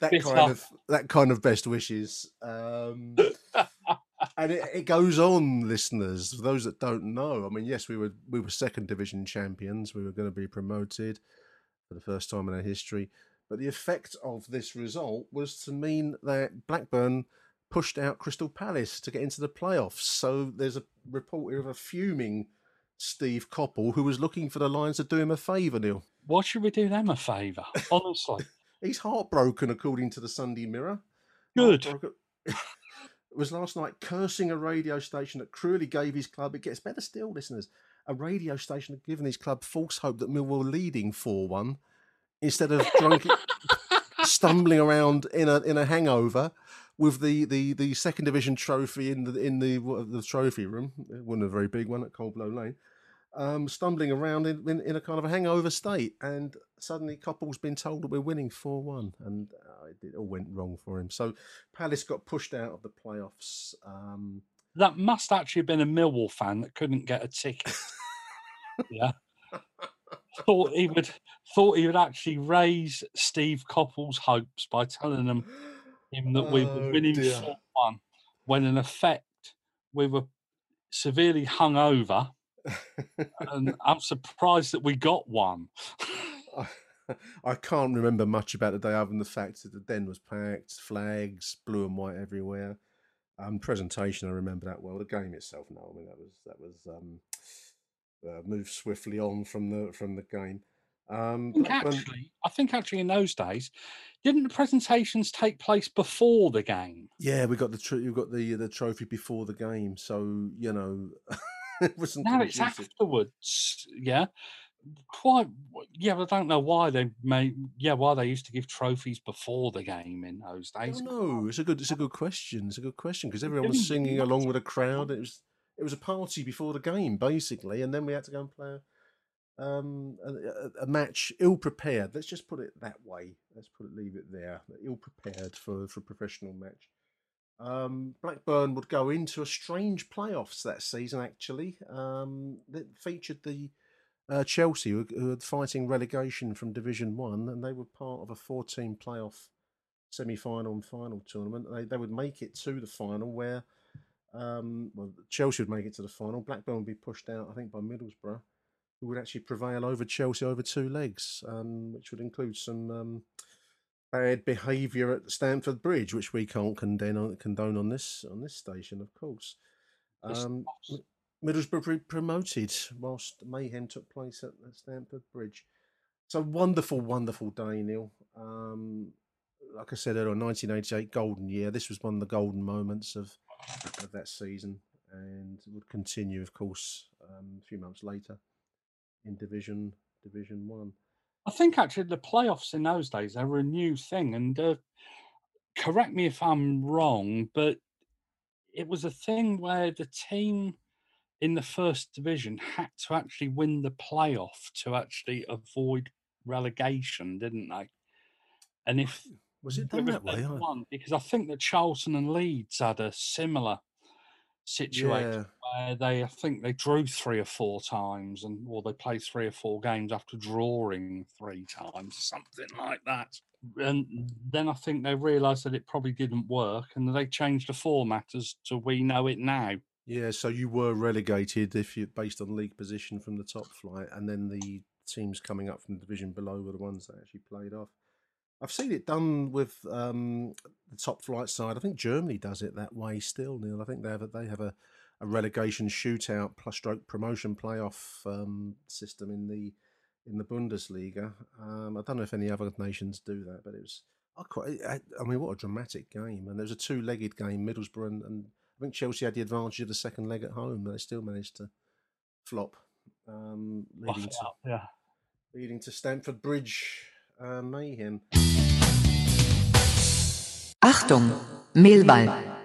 that Bitter. kind of that kind of best wishes. Um, and it, it goes on, listeners. For those that don't know, I mean, yes, we were we were second division champions. We were going to be promoted for the first time in our history. But the effect of this result was to mean that Blackburn pushed out Crystal Palace to get into the playoffs. So there's a report here of a fuming Steve Coppell who was looking for the Lions to do him a favour, Neil. Why should we do them a favour? Honestly. He's heartbroken, according to the Sunday Mirror. Good. Was last night cursing a radio station that cruelly gave his club. It gets better still, listeners. A radio station had given his club false hope that Millwall were leading four one, instead of drunk, stumbling around in a in a hangover with the, the, the second division trophy in the in the the trophy room. It wasn't a very big one at Coldblow Lane. Um, stumbling around in, in, in a kind of a hangover state, and suddenly Coppell's been told that we're winning four one, and uh, it, all went wrong for him. So Palace got pushed out of the playoffs. Um, That must actually have been a Millwall fan that couldn't get a ticket. yeah. Thought he would thought he would actually raise Steve Coppell's hopes by telling them him that we Oh, were winning four one when in effect we were severely hungover. And I'm surprised that we got one. I, can't remember much about the day other than the fact that the den was packed, flags, blue and white everywhere. Um, presentation, I remember that well. The game itself, no, I mean that was that was um, uh, move swiftly on from the from the game. Um, I think actually, I think actually in those days, didn't the presentations take place before the game? yeah, we got the tr- you got the the trophy before the game, so you know it wasn't. Now it's afterwards. Yeah, quite. Yeah, I don't know why they made. Yeah, why they used to give trophies before the game in those days. don't. It's a good. It's a good question. It's a good question because everyone was singing along with a crowd. It was it was a party before the game basically, and then we had to go and play a, um, a, a- a match ill prepared. Let's just put it that way. Let's put it leave it there. Ill prepared for for a professional match. Um, Blackburn would go into a strange playoffs that season. Actually, um, that featured the uh, Chelsea, who, who were fighting relegation from Division One, and they were part of a four-team playoff semi-final and final tournament. They they would make it to the final where, um, well, Chelsea would make it to the final. Blackburn would be pushed out, I think, by Middlesbrough, who would actually prevail over Chelsea over two legs, um, which would include some um, bad behaviour at Stamford Bridge, which we can't condone on, condone on this on this station, of course. Um. Middlesbrough promoted whilst mayhem took place at, at Stamford Bridge. So wonderful, wonderful day, Neil. Um, like I said earlier, 1988 golden year. This was one of the golden moments of of that season, and would continue, of course, um, a few months later in Division Division One. I think actually the playoffs in those days they were a new thing, and uh, correct me if I'm wrong, but it was a thing where the team in the first division had to actually win the playoff to actually avoid relegation, didn't they? And if Was it done that way? won, because I think that Charlton and Leeds had a similar situation where they, I think they drew three or four times, and or they played three or four games after drawing three times, something like that. And then I think they realised that it probably didn't work, and they changed the format as to we know it now. Yeah, so you were relegated if you based on league position from the top flight, and then the teams coming up from the division below were the ones that actually played off. I've seen it done with um, the top flight side. I think Germany does it that way still, Neil. I think they have a, they have a, a relegation shootout plus stroke promotion playoff um, system in the in the Bundesliga. Um, I don't know if any other nations do that, but it was I quite. I, I mean, what a dramatic game! And there was a two-legged game, Middlesbrough and, and I think Chelsea had the advantage of the second leg at home, but they still managed to flop, um, leading to up, yeah. leading to Stamford Bridge uh, mayhem. Achtung, Millwall.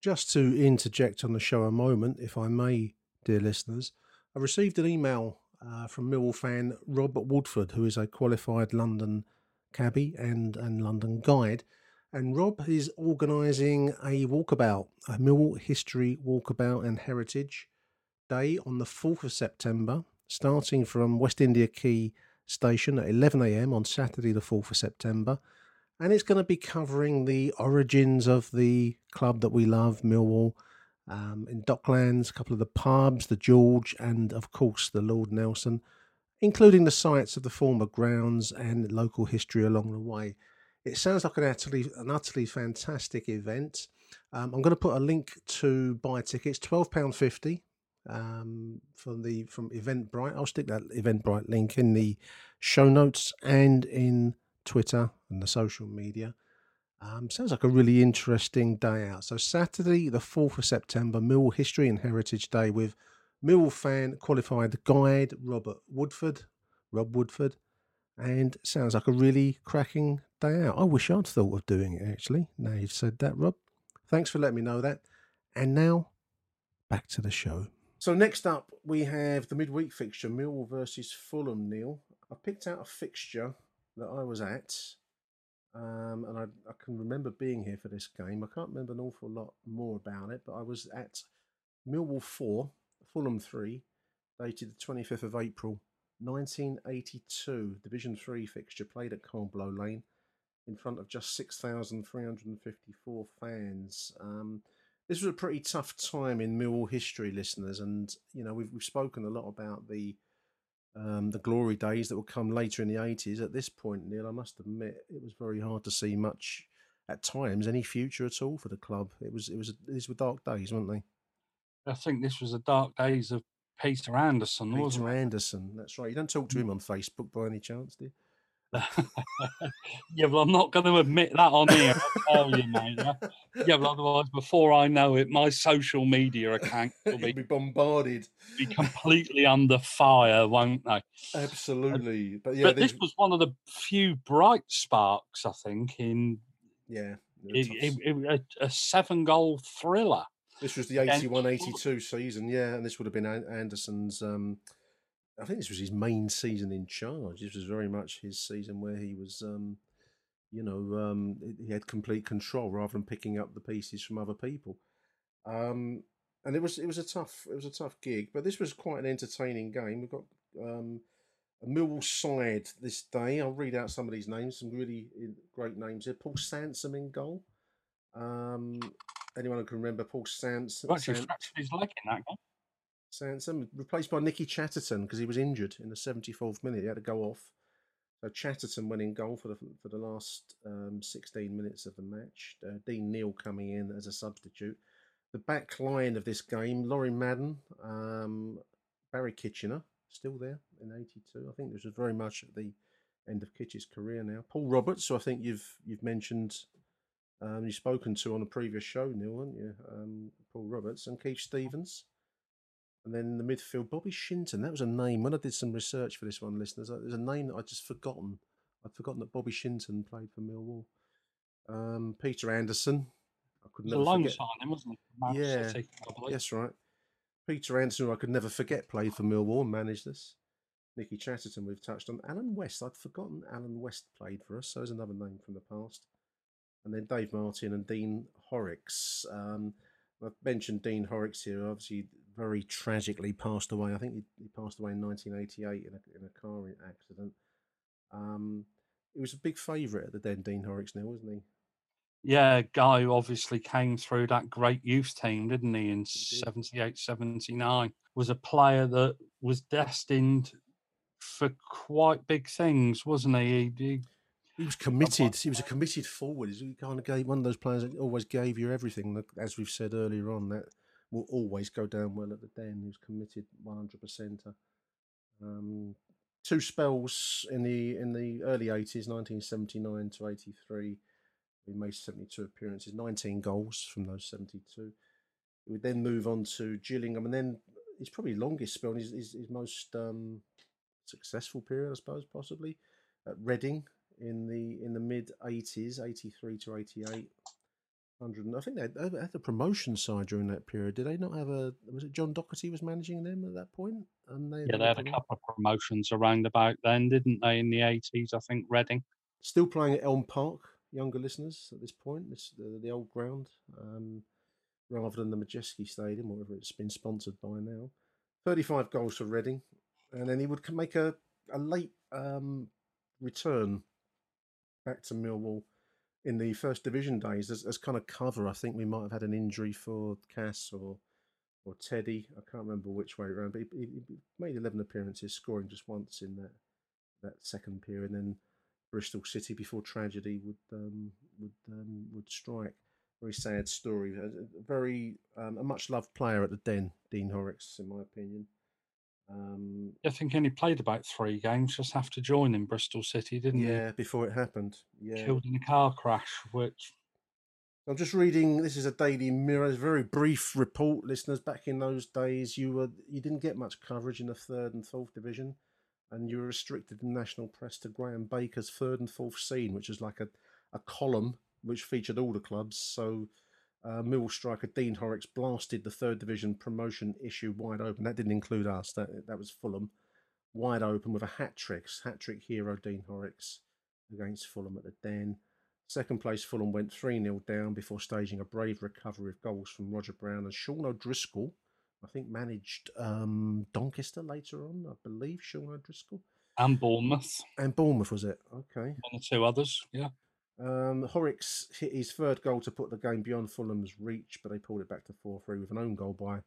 Just to interject on the show a moment, if I may, dear listeners, I received an email uh, from Millwall fan Rob Woodford, who is a qualified London cabbie and, and London guide. And Rob is organising a walkabout, a Millwall History Walkabout and Heritage Day on the 4th of September, starting from West India Quay Station at 11am on Saturday, the 4th of September and it's going to be covering the origins of the club that we love, Millwall, um, in Docklands, a couple of the pubs, the George, and of course the Lord Nelson, including the sites of the former grounds and local history along the way. It sounds like an utterly, an utterly fantastic event. Um, I'm going to put a link to buy tickets, twelve pound fifty um, from the from Eventbrite. I'll stick that Eventbrite link in the show notes and in Twitter and the social media. Um, sounds like a really interesting day out. So Saturday, the fourth of September, Mill History and Heritage Day with Mill fan qualified guide Robert Woodford, Rob Woodford, and sounds like a really cracking day out. I wish I'd thought of doing it actually. Now you've said that, Rob. Thanks for letting me know that. And now back to the show. So next up we have the midweek fixture, Millwall versus Fulham. Neil, I picked out a fixture that I was at, um, and I, I can remember being here for this game. I can't remember an awful lot more about it, but I was at Millwall four, Fulham three, dated the twenty fifth of April, nineteen eighty two. Division three fixture played at Coldblow Lane in front of just six thousand three hundred and fifty four fans. Um, this was a pretty tough time in Millwall history, listeners, and you know we've we've spoken a lot about the um, the glory days that will come later in the eighties. At this point, Neil, I must admit, it was very hard to see much at times any future at all for the club. It was it was these were dark days, weren't they? I think this was the dark days of Peter Anderson, Peter wasn't it? Anderson. That's right. You don't talk to Mm. him on Facebook by any chance, do you? yeah, well, I'm not going to admit that on here. I tell you, mate. Yeah, yeah, but otherwise, before I know it, my social media account will be, be bombarded. be completely under fire, won't they? Absolutely. But yeah, but this was one of the few bright sparks, I think, in yeah. it, it, it- a, a seven-goal thriller. This was the against 81 82 season, yeah, and this would have been Anderson's. Um, I think this was his main season in charge. This was very much his season where he was, um, you know, um, he had complete control rather than picking up the pieces from other people. Um, and it was it was a tough it was a tough gig, but this was quite an entertaining game. We've got um, a Millwall side this day. I'll read out some of these names. Some really uh, great names here. Paul Sansome in goal. Um, anyone who can remember Paul Sansome? He actually fractured his leg in that game. Sansome replaced by Nicky Chatterton because he was injured in the 74th minute. He had to go off. So Chatterton went in goal for the for the last um, 16 minutes of the match. Uh, Dean Neal coming in as a substitute. The back line of this game: Lawrie Madden, um, Barry Kitchener, still there in '82. I think this was very much at the end of Kitch's career now. Paul Roberts, who I think you've you've mentioned, um, you've spoken to on a previous show, Neil, haven't you? Um, Paul Roberts and Keith Stevens. And then in the midfield, Bobby Shinton. That was a name. When I did some research for this one, listeners, there's a name that I'd just forgotten. I'd forgotten that Bobby Shinton played for Millwall. Um, Peter Anderson. I could It was a never loan forget. signing, wasn't it? Yeah, City. That's right. Peter Anderson, who I could never forget, played for Millwall and managed us. Nicky Chatterton, we've touched on. Alan West, I'd forgotten Alan West played for us. So there's another name from the past. And then Dave Martin and Dean Horrix. Um, I've mentioned Dean Horrix here. Obviously, very tragically passed away. I think he, he passed away in 1988 in a, in a car accident. Um, he was a big favourite at the Den, Dean Horrix now, wasn't he? Yeah, guy who obviously came through that great youth team, didn't he, in 78, 79. Was a player that was destined for quite big things, wasn't he? He, he He was committed. He was a committed forward. He kind of gave one of those players that always gave you everything. As we've said earlier on, that will always go down well at the den. who's committed one hundred percent. Um, two spells in the in the early eighties, nineteen seventy nine to eighty three. He made seventy two appearances, nineteen goals from those seventy two. He would then move on to Gillingham, and then his probably longest spell, and his, his, his most um, successful period, I suppose, possibly at Reading in the in the mid eighties, eighty three to eighty eight. Hundred, I think they had, a promotion side during that period. Did they not have a? Was it John Docherty was managing them at that point? And they yeah, they had a couple of promotions around about then, didn't they, in the 80s, I think, Reading. Still playing at Elm Park, younger listeners at this point. This the, the old ground, um, rather than the Madejski Stadium, whatever it's been sponsored by now. Thirty-five goals for Reading, and then he would make a a late um, return back to Millwall in the first division days as, as kind of cover. I think we might have had an injury for Cass or or Teddy. I can't remember which way around, but he, he made eleven appearances, scoring just once in that that second period. And then Bristol City before tragedy would um, would um, would strike. Very sad story. A very um, a much loved player at the Den, Dean Horrix, in my opinion. Um, I think he only played about three games just after joining Bristol City, didn't he? yeah, before it happened. Yeah, Killed in a car crash, which I'm just reading. This is a Daily Mirror, a very brief report, listeners. Back in those days, you were you didn't get much coverage in the third and fourth division, and you were restricted in national press to Graham Baker's third and fourth scene, which was like a, a column which featured all the clubs. So, uh, Mill striker Dean Horrix blasted the third division promotion issue wide open. That didn't include us. That that was Fulham, wide open with a hat trick. Hat trick hero Dean Horrix against Fulham at the Den. Second place, Fulham went 3 0 down before staging a brave recovery of goals from Roger Brown and Sean O'Driscoll. I think managed um, Doncaster later on, I believe, Sean O'Driscoll. and Bournemouth, And Bournemouth, was it? Okay. one or two others. Yeah. Um, Horrix hit his third goal to put the game beyond Fulham's reach, but they pulled it back to 4 3 with an own goal by,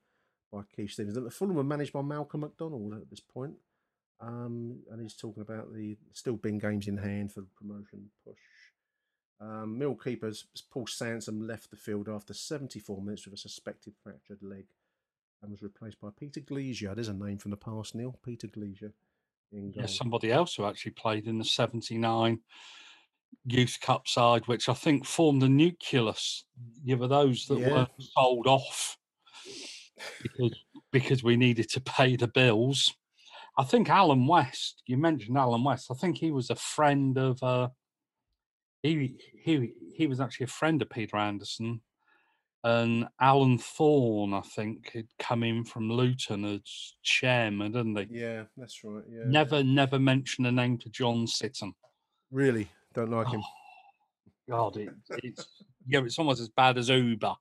by Keith Stevens. And Fulham were managed by Malcolm Macdonald at this point. Um, and he's talking about the still being games in hand for the promotion push. Um, Mill keepers Paul Sansome left the field after 74 minutes with a suspected fractured leg. and was replaced by Peter Gleasure. There's a name from the past, Neil. Peter Gleasure in goal. Yeah, somebody else who actually played in the 79 Youth Cup side, which I think formed the nucleus. Yeah, were those that Yeah. were sold off because, because we needed to pay the bills. I think Alan West, you mentioned Alan West, I think he was a friend of, uh, he, he, he was actually a friend of Peter Anderson. And Alan Thorne, I think, had come in from Luton as chairman, didn't he? Yeah, that's right. Yeah. Never, never mention a name to John Sitton. Really don't like him. God, it, it's yeah, it's almost as bad as Uber.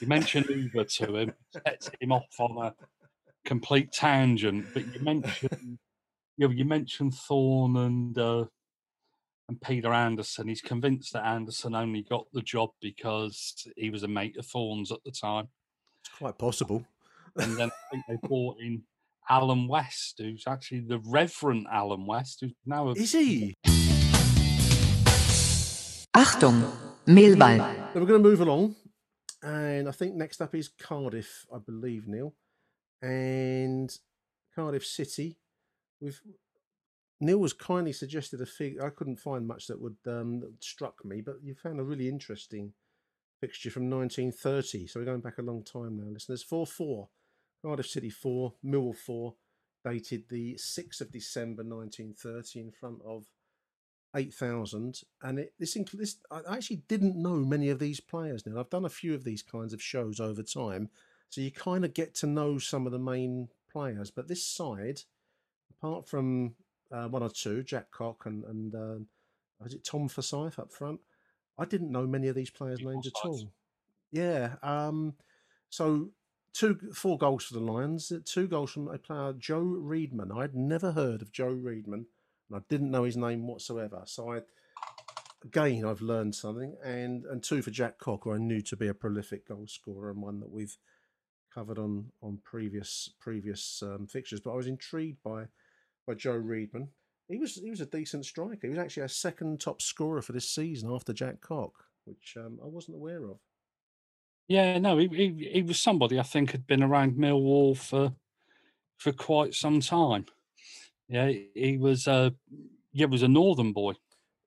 You mention Uber to him, sets him off on a complete tangent. But you mention, you know, you mentioned Thorne and uh, and Peter Anderson. He's convinced that Anderson only got the job because he was a mate of Thorne's at the time. It's quite possible. And then I think they brought in Alan West, who's actually the Reverend Alan West, who's now a Is he? Achtung. Now we're going to move along, and I think next up is Cardiff, I believe, Neil, and Cardiff City. We've Neil was kindly suggested a figure. I couldn't find much that would um, that struck me, but you found a really interesting fixture from 1930. So we're going back a long time now, listeners. Four four, Cardiff City four, Millwall four, dated the 6th of December 1930, in front of 8,000. And it, this, this, I actually didn't know many of these players now. I've done a few of these kinds of shows over time. So you kind of get to know some of the main players. But this side, apart from uh, one or two, Jack Cock and, and um, was it Tom Forsyth up front? I didn't know many of these players' names at all. Yeah. Um, so two, four goals for the Lions, two goals from a player, Joe Reedman. I'd never heard of Joe Reedman and I didn't know his name whatsoever. So I, again, I've learned something. And and two for Jack Cock, who I knew to be a prolific goal scorer and one that we've covered on on previous previous um, fixtures. But I was intrigued by by Joe Reedman. He was he was a decent striker. He was actually a second top scorer for this season after Jack Cock, which um, I wasn't aware of. Yeah, no, he, he he was somebody I think had been around Millwall for for quite some time. Yeah, he- was uh yeah, was a northern boy.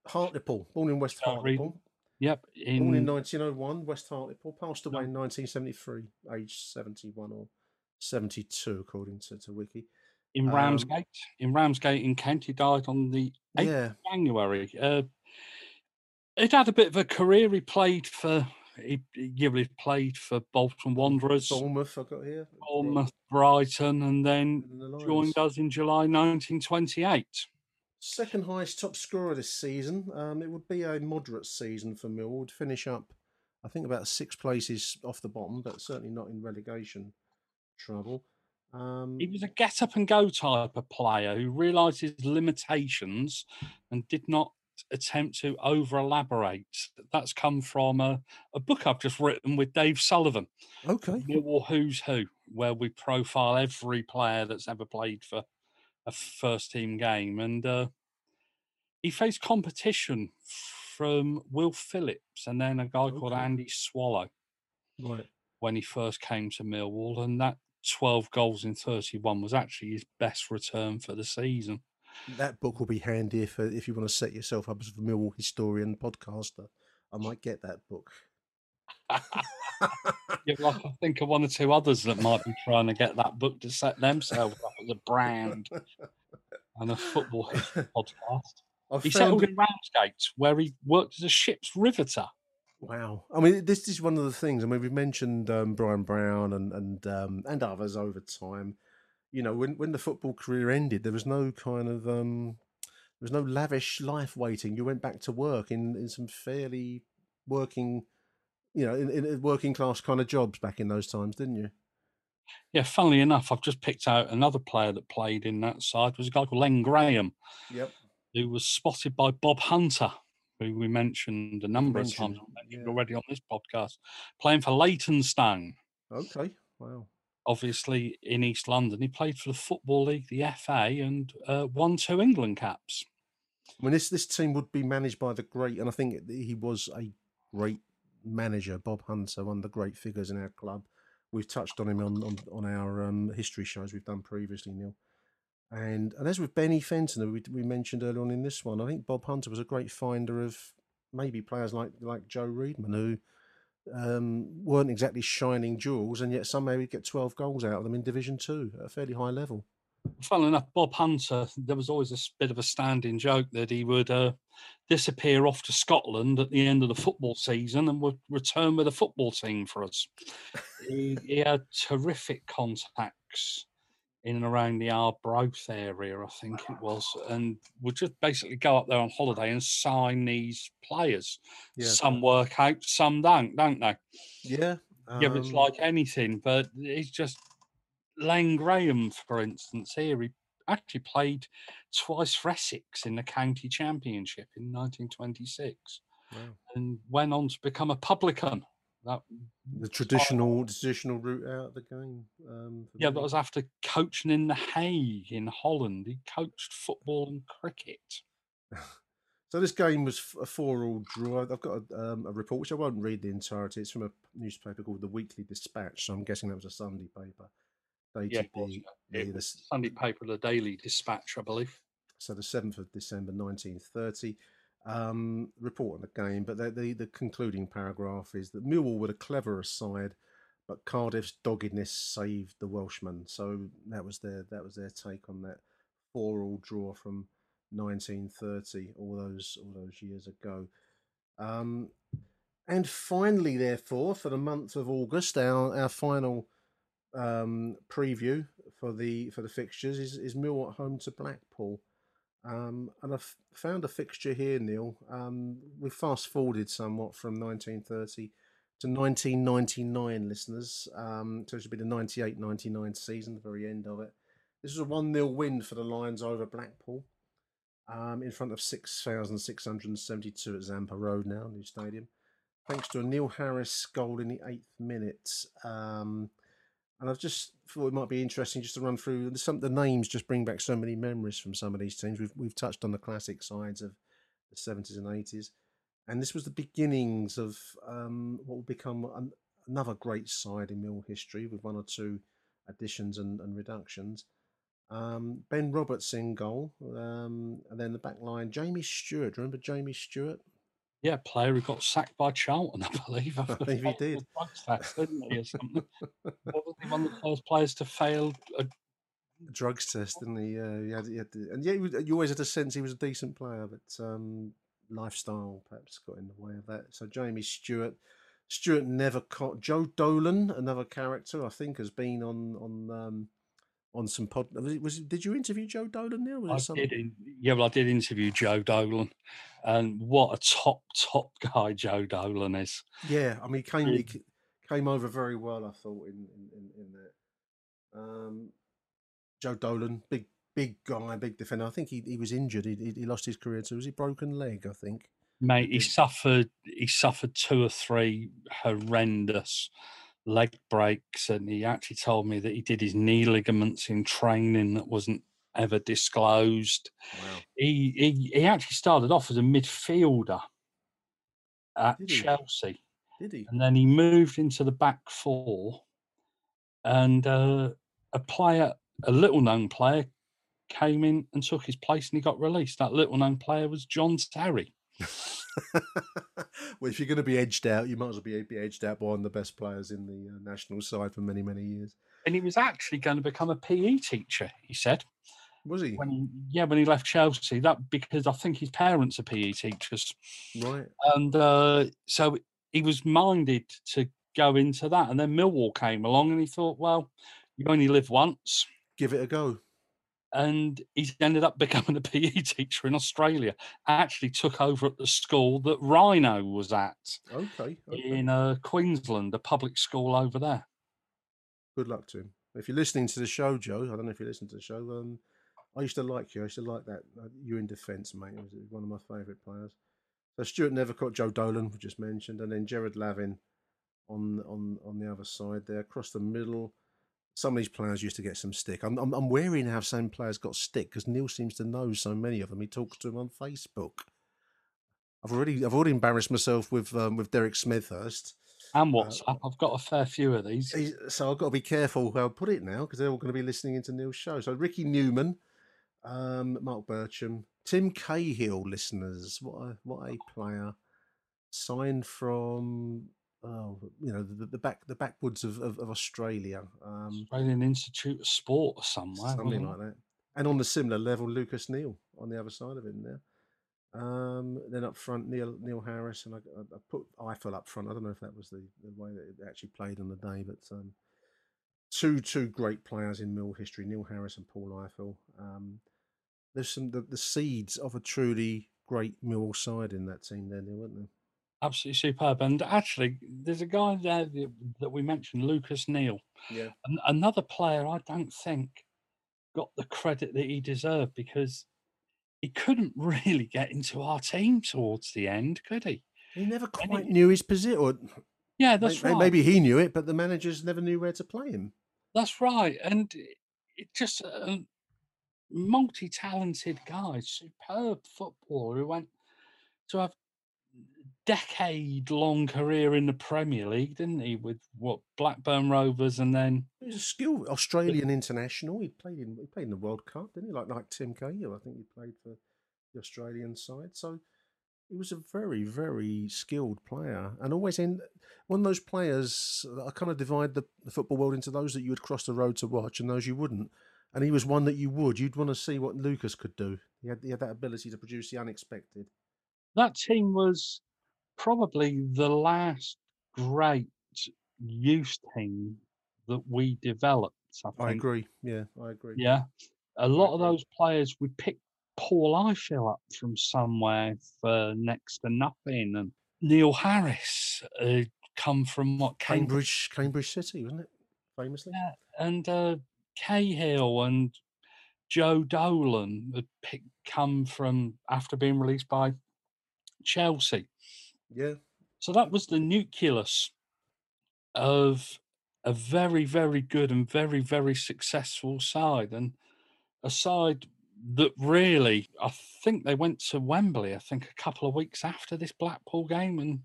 Hartlepool, born in West Hartlepool. Yep, Born in in 1901, West Hartlepool. Passed away in 1973, age 71 or 72, according to, to Wiki. in Um, Ramsgate, in Ramsgate in Kent. He died on the 8th Yeah. of January. Uh, he'd had a bit of a career. He played for he, he played for Bolton Wanderers, Bournemouth, I've got here. Bournemouth, Brighton, and then And the joined us in July 1928. Second highest top scorer this season. Um, it would be a moderate season for Mill. Would finish up, I think, about six places off the bottom, but certainly not in relegation trouble. Um, He was a get up and go type of player who realised his limitations and did not attempt to over elaborate. That's come from a, a book I've just written with Dave Sullivan, okay. Millwall Who's Who, where we profile every player that's ever played for a first team game. And uh, he faced competition from Will Phillips and then a guy called Andy Swallow Right. when he first came to Millwall, and that 12 goals in 31 was actually his best return for the season. That book will be handy if, uh, if you want to set yourself up as a Millwall historian podcaster. I might get that book. Yeah, well, I think of one or two others that might be trying to get that book to set themselves up as a brand and a football podcast. I've He settled in Ramsgate, where he worked as a ship's riveter. Wow. I mean, this is one of the things. I mean, we've mentioned um, Brian Brown and and um, and others over time. You know, when when the football career ended, there was no kind of um, there was no lavish life waiting. You went back to work in in some fairly working, you know, in, in working class kind of jobs back in those times, didn't you? Yeah, funnily enough, I've just picked out another player that played in that side. was a guy called Len Graham, Yep. who was spotted by Bob Hunter, who we mentioned a number of times mentioned, mentioned yeah. already on this podcast, playing for Leytonstone. Okay. Wow. Obviously in East London, he played for the Football League, the FA, and uh, won two England caps. I mean, this this team would be managed by the great, and I think he was a great manager, Bob Hunter, one of the great figures in our club. we've touched on him on on, on our um, history shows we've done previously, Neil. And and as with Benny Fenton, we, we mentioned earlier on in this one, I think Bob Hunter was a great finder of maybe players like like Joe Reedman who um, weren't exactly shining jewels, and yet somehow he'd get twelve goals out of them in Division Two at a fairly high level. Funnily enough, Bob Hunter, there was always a bit of a standing joke that he would uh, disappear off to Scotland at the end of the football season and would return with a football team for us. he, he had terrific contacts in and around the Arbroath area, I think it was, and would just basically go up there on holiday and sign these players. Yeah. Some work out, some don't, don't they? Yeah, yeah, but it's um, like anything. But it's just Len Graham, for instance, here he actually played twice for Essex in the county championship in 1926, Wow. and went on to become a publican. That the traditional traditional route out of the game. Um, yeah, me. that was after coaching in the Hague in Holland. He coached football and cricket. So this game was a four-all draw. I've got a, um, a report which I won't read the entirety. It's from a newspaper called the Weekly Dispatch. So I'm guessing that was a Sunday paper. Yeah, the. The, the Sunday paper, the Daily Dispatch, I believe. so the seventh of December, nineteen thirty. Um, report on the game, but the, the the concluding paragraph is that Millwall were the cleverer side, but Cardiff's doggedness saved the Welshman. So that was their that was their take on that four-all draw from 1930, all those all those years ago. Um, and finally, therefore, for the month of August, our our final um, preview for the for the fixtures is is Millwall at home to Blackpool. Um, and I've found a fixture here, Neil. Um, we fast forwarded somewhat from 1930 to 1999, listeners. Um, so it should be the 98 99 season, the very end of it. This was a 1 0 win for the Lions over Blackpool um, in front of 6,672 at Zampa Road now, new stadium. Thanks to a Neil Harris goal in the eighth minute. Um, and I've just thought it might be interesting just to run through some the names. Just bring back so many memories from some of these teams. We've we've touched on the classic sides of the seventies and eighties, and this was the beginnings of um, what will become an, another great side in Mill history with one or two additions and, and reductions. Um, ben Roberts in goal, um, and then the back line Jamie Stuart. Remember Jamie Stuart? Yeah, player who got sacked by Charlton, I believe. I believe he did. drugs test, didn't he, or something? What was he one of the first players to fail a drugs test, didn't he? Yeah, he had, he had to, and yeah, was- you always had a sense he was a decent player, but um, lifestyle perhaps got in the way of that. So Jamie Stuart, Stewart never caught Joe Dolan, another character I think has been on on um, on some pod. Was, was did you interview Joe Dolan? It I some- did, yeah, well, I did interview Joe Dolan, and what a top, top guy Joe Dolan is. Yeah, I mean, he came he came over very well. I thought in in, in, that. Um, Joe Dolan, big big guy, big defender. I think he, he was injured. He, he lost his career to was he broken leg? I think. Mate, he suffered. He suffered two or three horrendous leg breaks, and he actually told me that he did his knee ligaments in training that wasn't ever disclosed. Wow. He he, he actually started off as a midfielder at Did? Chelsea. Did he? and then he moved into the back four. And uh, a player, a little known player, came in and took his place, and he got released. That little known player was John Terry. well, if you're going to be edged out, you might as well be, be edged out by one of the best players in the uh, national side for many, many years. And he was actually going to become a PE teacher. He said Was he? when he, yeah, when he left Chelsea. That because I think his parents are PE teachers, Right. and uh, so he was minded to go into that. And then Millwall came along, and he thought, well, you only live once. Give it a go. And he's ended up becoming a PE teacher in Australia. Actually, took over at the school that Rhino was at Okay. okay. in uh, Queensland, a public school over there. Good luck to him. If you're listening to the show, Joe, I don't know if you listen to the show. Um, I used to like you. I used to like that. Uh, you in defence, mate. It was one of my favourite players. So Stuart Nevercott, Joe Dolan, we just mentioned, and then Gerard Lavin on on on the other side there, across the middle. Some of these players used to get some stick. I'm I'm, I'm wary now if some players got stick because Neil seems to know so many of them. He talks to them on Facebook. I've already I've already embarrassed myself with um, with Derek Smethurst. And WhatsApp. I've got a fair few of these. He's- So I've got to be careful how I put it now because they're all going to be listening into Neil's show. So Ricky Newman, um, Marc Bircham, Tim Cahill, listeners. What a what a player! Signed from oh, you know the, the back the backwoods of, of, of Australia. Um, Australian Institute of Sport or somewhere. something like that. And on the similar level, Lucas Neill on the other side of him there. Um, then up front, Neil Neil Harris, and I, I I put Ifill up front. I don't know if that was the, the way that it actually played on the day, but um, two two great players in Mill history, Neil Harris and Paul Ifill. Um, there's some the, the seeds of a truly great Mill side in that team there, weren't there? Absolutely superb. And actually, there's a guy there that- that we mentioned, Lucas Neill. Yeah. An- another player I don't think got the credit that he deserved because he couldn't really get into our team towards the end, could he? He never quite he- knew his position. Or Yeah, that's may- right. Maybe he knew it, but the managers never knew where to play him. That's right. And it- just uh, a multi talented guy, superb footballer who went to have decade long career in the Premier League, didn't he? With what Blackburn Rovers and then He was a skilled Australian international. He played in he played in the World Cup, didn't he? Like like Tim Cahill, I think he played for the Australian side. So he was a very very skilled player, and always in one of those players. I kind of divide the, the football world into those that you would cross the road to watch and those you wouldn't. And he was one that you would. You'd want to see what Lucas could do. He had he had that ability to produce the unexpected. that team was probably the last great youth team that we developed. I. I agree. Yeah, I agree. Yeah. A lot of those players we picked Paul Ifill up from somewhere for next to nothing. And Neil Harris uh, come from what Cambridge, Cambridge, Cambridge City, wasn't it? Famously. Yeah, and uh, Cahill and Joe Dolan had picked, come from after being released by Chelsea. Yeah. So that was the nucleus of a very, very good and very, very successful side, and a side that really, I think they went to Wembley. I think a couple of weeks after this Blackpool game and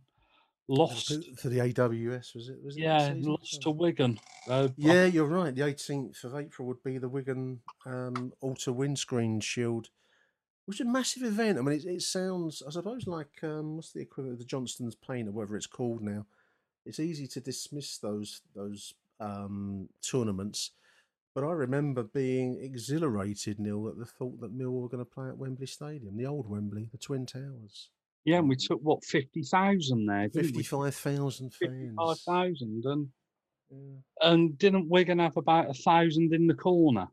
lost. For, the AWS, was it? Was it Yeah, lost to Wigan. Uh, Yeah, you're right. The 18th of April would be the Wigan um, Auto Windscreen Shield, which a massive event. I mean, it, it sounds, I suppose, like um, what's the equivalent of the Johnstone's Paint or whatever it's called now. It's easy to dismiss those those um, tournaments, but I remember being exhilarated, Neil, at the thought that Mill were going to play at Wembley Stadium, the old Wembley, the Twin Towers. Yeah, and we took what fifty thousand there, didn't we? 55,000 fans. Fifty-five thousand, and Yeah. and didn't Wigan have about a thousand in the corner?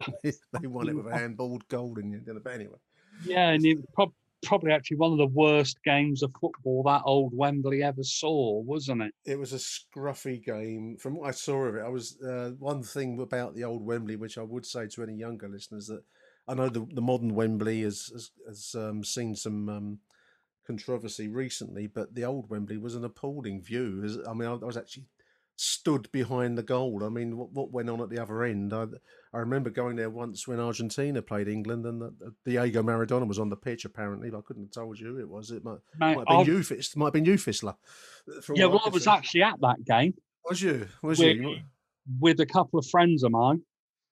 they won it with a handballed goal in the end. But anyway. Yeah, and it prob- probably actually one of the worst games of football that old Wembley ever saw, wasn't it? It was a scruffy game. From what I saw of it, I was uh, one thing about the old Wembley, which I would say to any younger listeners that I know the, the modern Wembley has has, has um, seen some um, controversy recently, but the old Wembley was an appalling view. I mean, I was actually stood behind the goal. I mean, what, what went on at the other end? I, I remember going there once when Argentina played England, and the, the Diego Maradona was on the pitch. Apparently, but I couldn't have told you who it was. It might, Mate, might have been I've- might have been from yeah, well, I was actually at that game Was you? Was with, you? with a couple of friends of mine.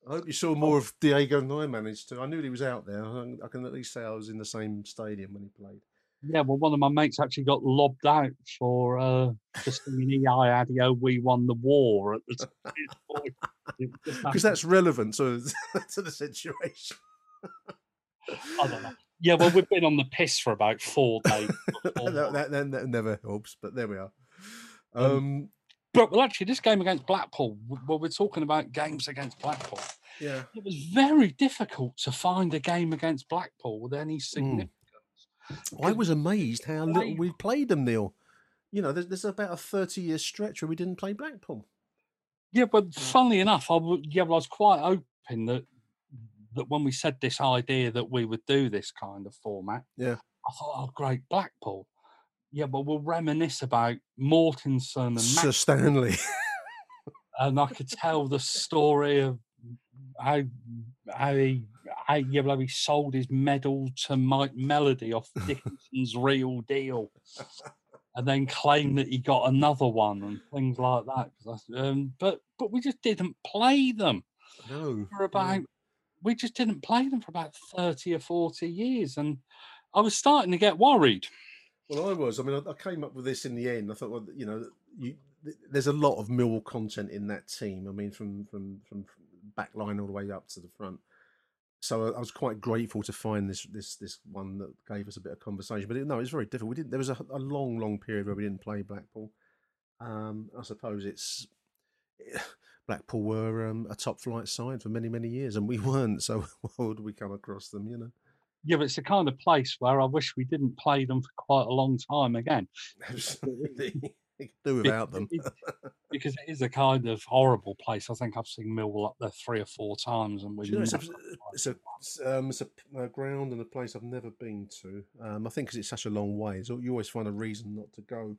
I hope you saw oh. more of Diego than I managed to. I knew he was out there. I can at least say I was in the same stadium when he played. Yeah, well, one of my mates actually got lobbed out for uh, just an "EI Adio, we won the war" at the time. Because that's relevant to, to the situation. I don't know. Yeah, well, we've been on the piss for about four days. that, that, that, that never helps, but there we are. Um, Um, But well, actually, this game against Blackpool, well, we're talking about games against Blackpool. yeah. It was very difficult to find a game against Blackpool with any significance. I was amazed how little we played them, Neil. You know, there's, there's about a 30 year stretch where we didn't play Blackpool. Yeah, but funnily enough, I w- yeah, well, I was quite open that that when we said this idea that we would do this kind of format, Yeah. I thought, oh, great, Blackpool. Yeah, but we'll reminisce about Mortensen and Sir Stanley. and I could tell the story of how how he how yeah, well, he sold his medal to Mike Melody off Dickinson's Real Deal. and then claimed that he got another one and things like that. Um, but but we just didn't play them No. for about. We just didn't play them for about thirty or forty years, and I was starting to get worried. Well, I was. I mean, I, I came up with this in the end. I thought, well, you know, you, there's a lot of Millwall content in that team. I mean, from from from back line all the way up to the front. So I was quite grateful to find this this this one that gave us a bit of conversation. But it, no, it was very difficult. We didn't. There was a, a long, long period where we didn't play Blackpool. Um, I suppose it's Blackpool were um, a top flight side for many many years, and we weren't. So why would we come across them? You know. Yeah, but it's the kind of place where I wish we didn't play them for quite a long time again. Absolutely. You could do without them. Because it- because it is a kind of horrible place. I think I've seen Millwall up there three or four times, and we you know, it's, a, it's, a, it's, um, it's a, a ground and a place I've never been to. Um, I think because it's such a long way, so you always find a reason not to go.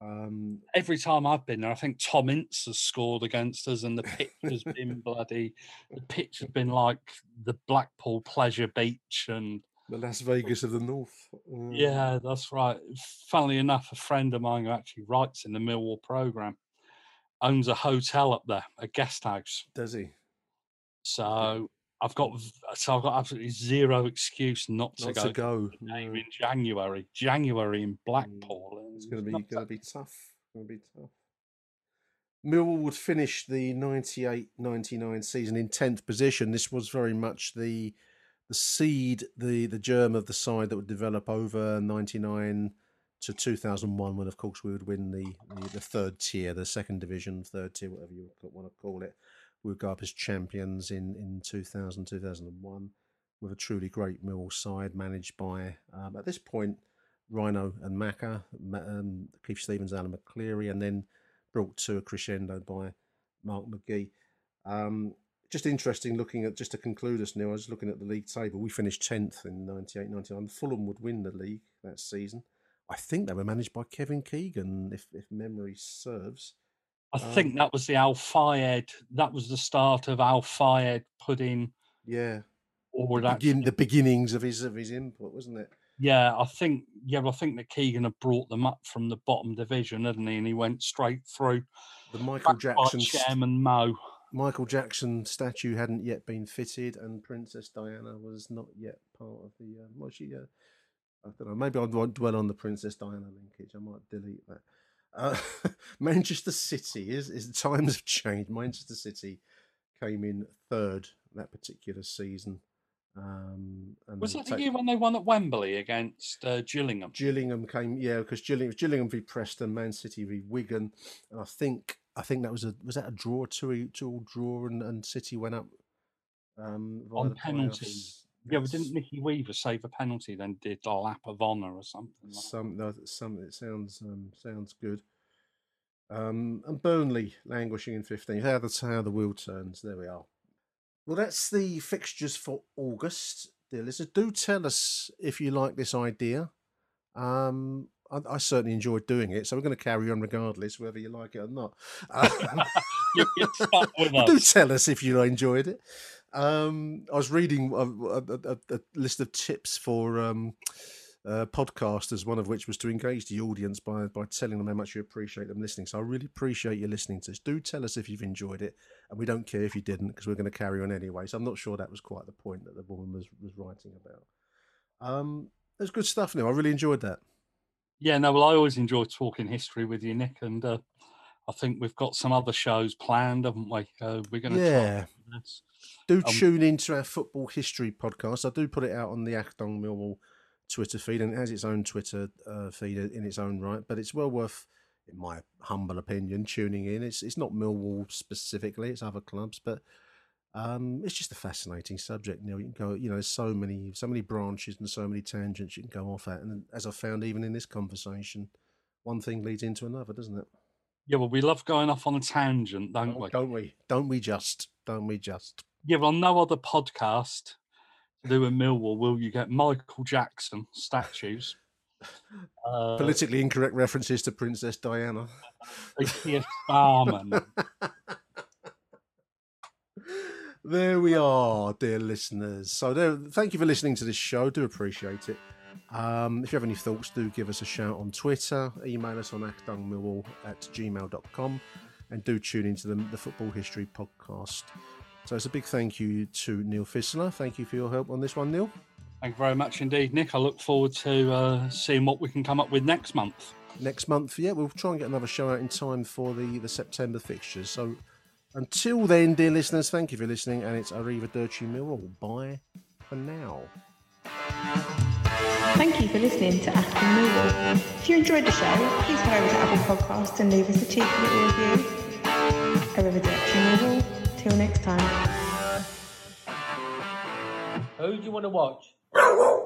Um, every time I've been there, I think Tom Ince has scored against us, and the pitch has been bloody. The pitch has been like the Blackpool Pleasure Beach, and the Las Vegas of the North. Mm. yeah, that's right. Funnily enough, a friend of mine who actually writes in the Millwall program owns a hotel up there, a guest house. Does he? So I've got so I've got absolutely zero excuse not to Not go. to go. game in January. January in Blackpool. Mm. It's going to be going to be tough. Going to be tough. Millwall would finish the 98-99 season in tenth position. This was very much the the seed, the the germ of the side that would develop over ninety nine to two thousand one, when of course we would win the, the the third tier, the second division, third tier, whatever you want to call it. We would go up as champions in in 2000, 2001 with a truly great Mill side managed by um, at this point Rhino and Macca, um, Keith Stevens, Alan McLeary, and then brought to a crescendo by Mark McGhee. Um, just interesting looking at, just to conclude us, Neil, I was looking at the league table. We finished 10th in 98 99. Fulham would win the league that season. I think they were managed by Kevin Keegan, if, if memory serves. I Um, think that was the Al Fayed. That was the start of Al Fayed putting Yeah. or The, that. begin, the beginnings of his of his input, wasn't it? Yeah, I think. Yeah, I think that Keegan had brought them up from the bottom division, hadn't he? And he went straight through. The Michael Jackson Chairman Mo. Michael Jackson statue hadn't yet been fitted, and Princess Diana was not yet part of the. Uh, was she? Uh, I don't know. Maybe I won't dwell on the Princess Diana linkage. I might delete that. Uh, Manchester City is is times have changed. Manchester City came in third that particular season. Um, and Was that the year when they won at Wembley against uh, Gillingham? Gillingham came, yeah, because Gillingham, Gillingham v Preston, Man City v Wigan, and I think I think that was a was that a draw, two all draw, and, and City went up um, on penalties. Yeah, but didn't Nicky Weaver save a penalty? Then did a lap of honour or something? like? Some no, some it sounds um, sounds good. Um, and Burnley languishing in 15th. How the how the wheel turns. There we are. Well, that's the fixtures for August, dear listeners. Do tell us if you like this idea. Um, I, I certainly enjoyed doing it, so we're going to carry on regardless, whether you like it or not. You can start with but do tell us if you enjoyed it. Um, I was reading a, a, a, list of tips for um, uh, podcasters, one of which was to engage the audience by by telling them how much you appreciate them listening. So I really appreciate you listening to us. Do tell us if you've enjoyed it, and we don't care if you didn't because we're going to carry on anyway. So I'm not sure that was quite the point that the woman was was writing about. Um, it was good stuff. Now I really enjoyed that. Yeah, no, well, I always enjoy talking history with you, Nick, and uh, I think we've got some other shows planned, haven't we? Uh, we're going to Yeah. Do Um, tune into our football history podcast. I do put it out on the Acton Millwall Twitter feed, and it has its own Twitter uh, feed in its own right. But it's well worth, in my humble opinion, tuning in. It's it's not Millwall specifically; it's other clubs, but um, it's just a fascinating subject. You know, you can go. You know, there's so many so many branches and so many tangents you can go off at, and as I found, even in this conversation, one thing leads into another, doesn't it? Yeah, well, we love going off on a tangent, don't we? Don't we? Don't we just? Don't we just? Yeah, well, no other podcast to do in Millwall will you get Michael Jackson statues. Uh, Politically incorrect references to Princess Diana. Keir Starmer. There we are, dear listeners. So, there, thank you for listening to this show. Do appreciate it. Um, if you have any thoughts, do give us a shout on Twitter, email us on actungmillwall at gmail.com, and do tune into the, the Football History podcast. So it's a big thank you to Neil Fissler. Thank you for your help on this one, Neil. Thank you very much indeed, Nick. I look forward to uh, seeing what we can come up with next month. Next month, yeah, we'll try and get another show out in time for the, the September fixtures. So until then, dear listeners, thank you for listening, and it's Arrivederci Millwall. Bye for now. Thank you for listening to Aston Millwall. If you enjoyed the show, please head over to Apple Podcasts and leave us a cheeky little review. Arrivederci Millwall. Till next time. Who do you want to watch?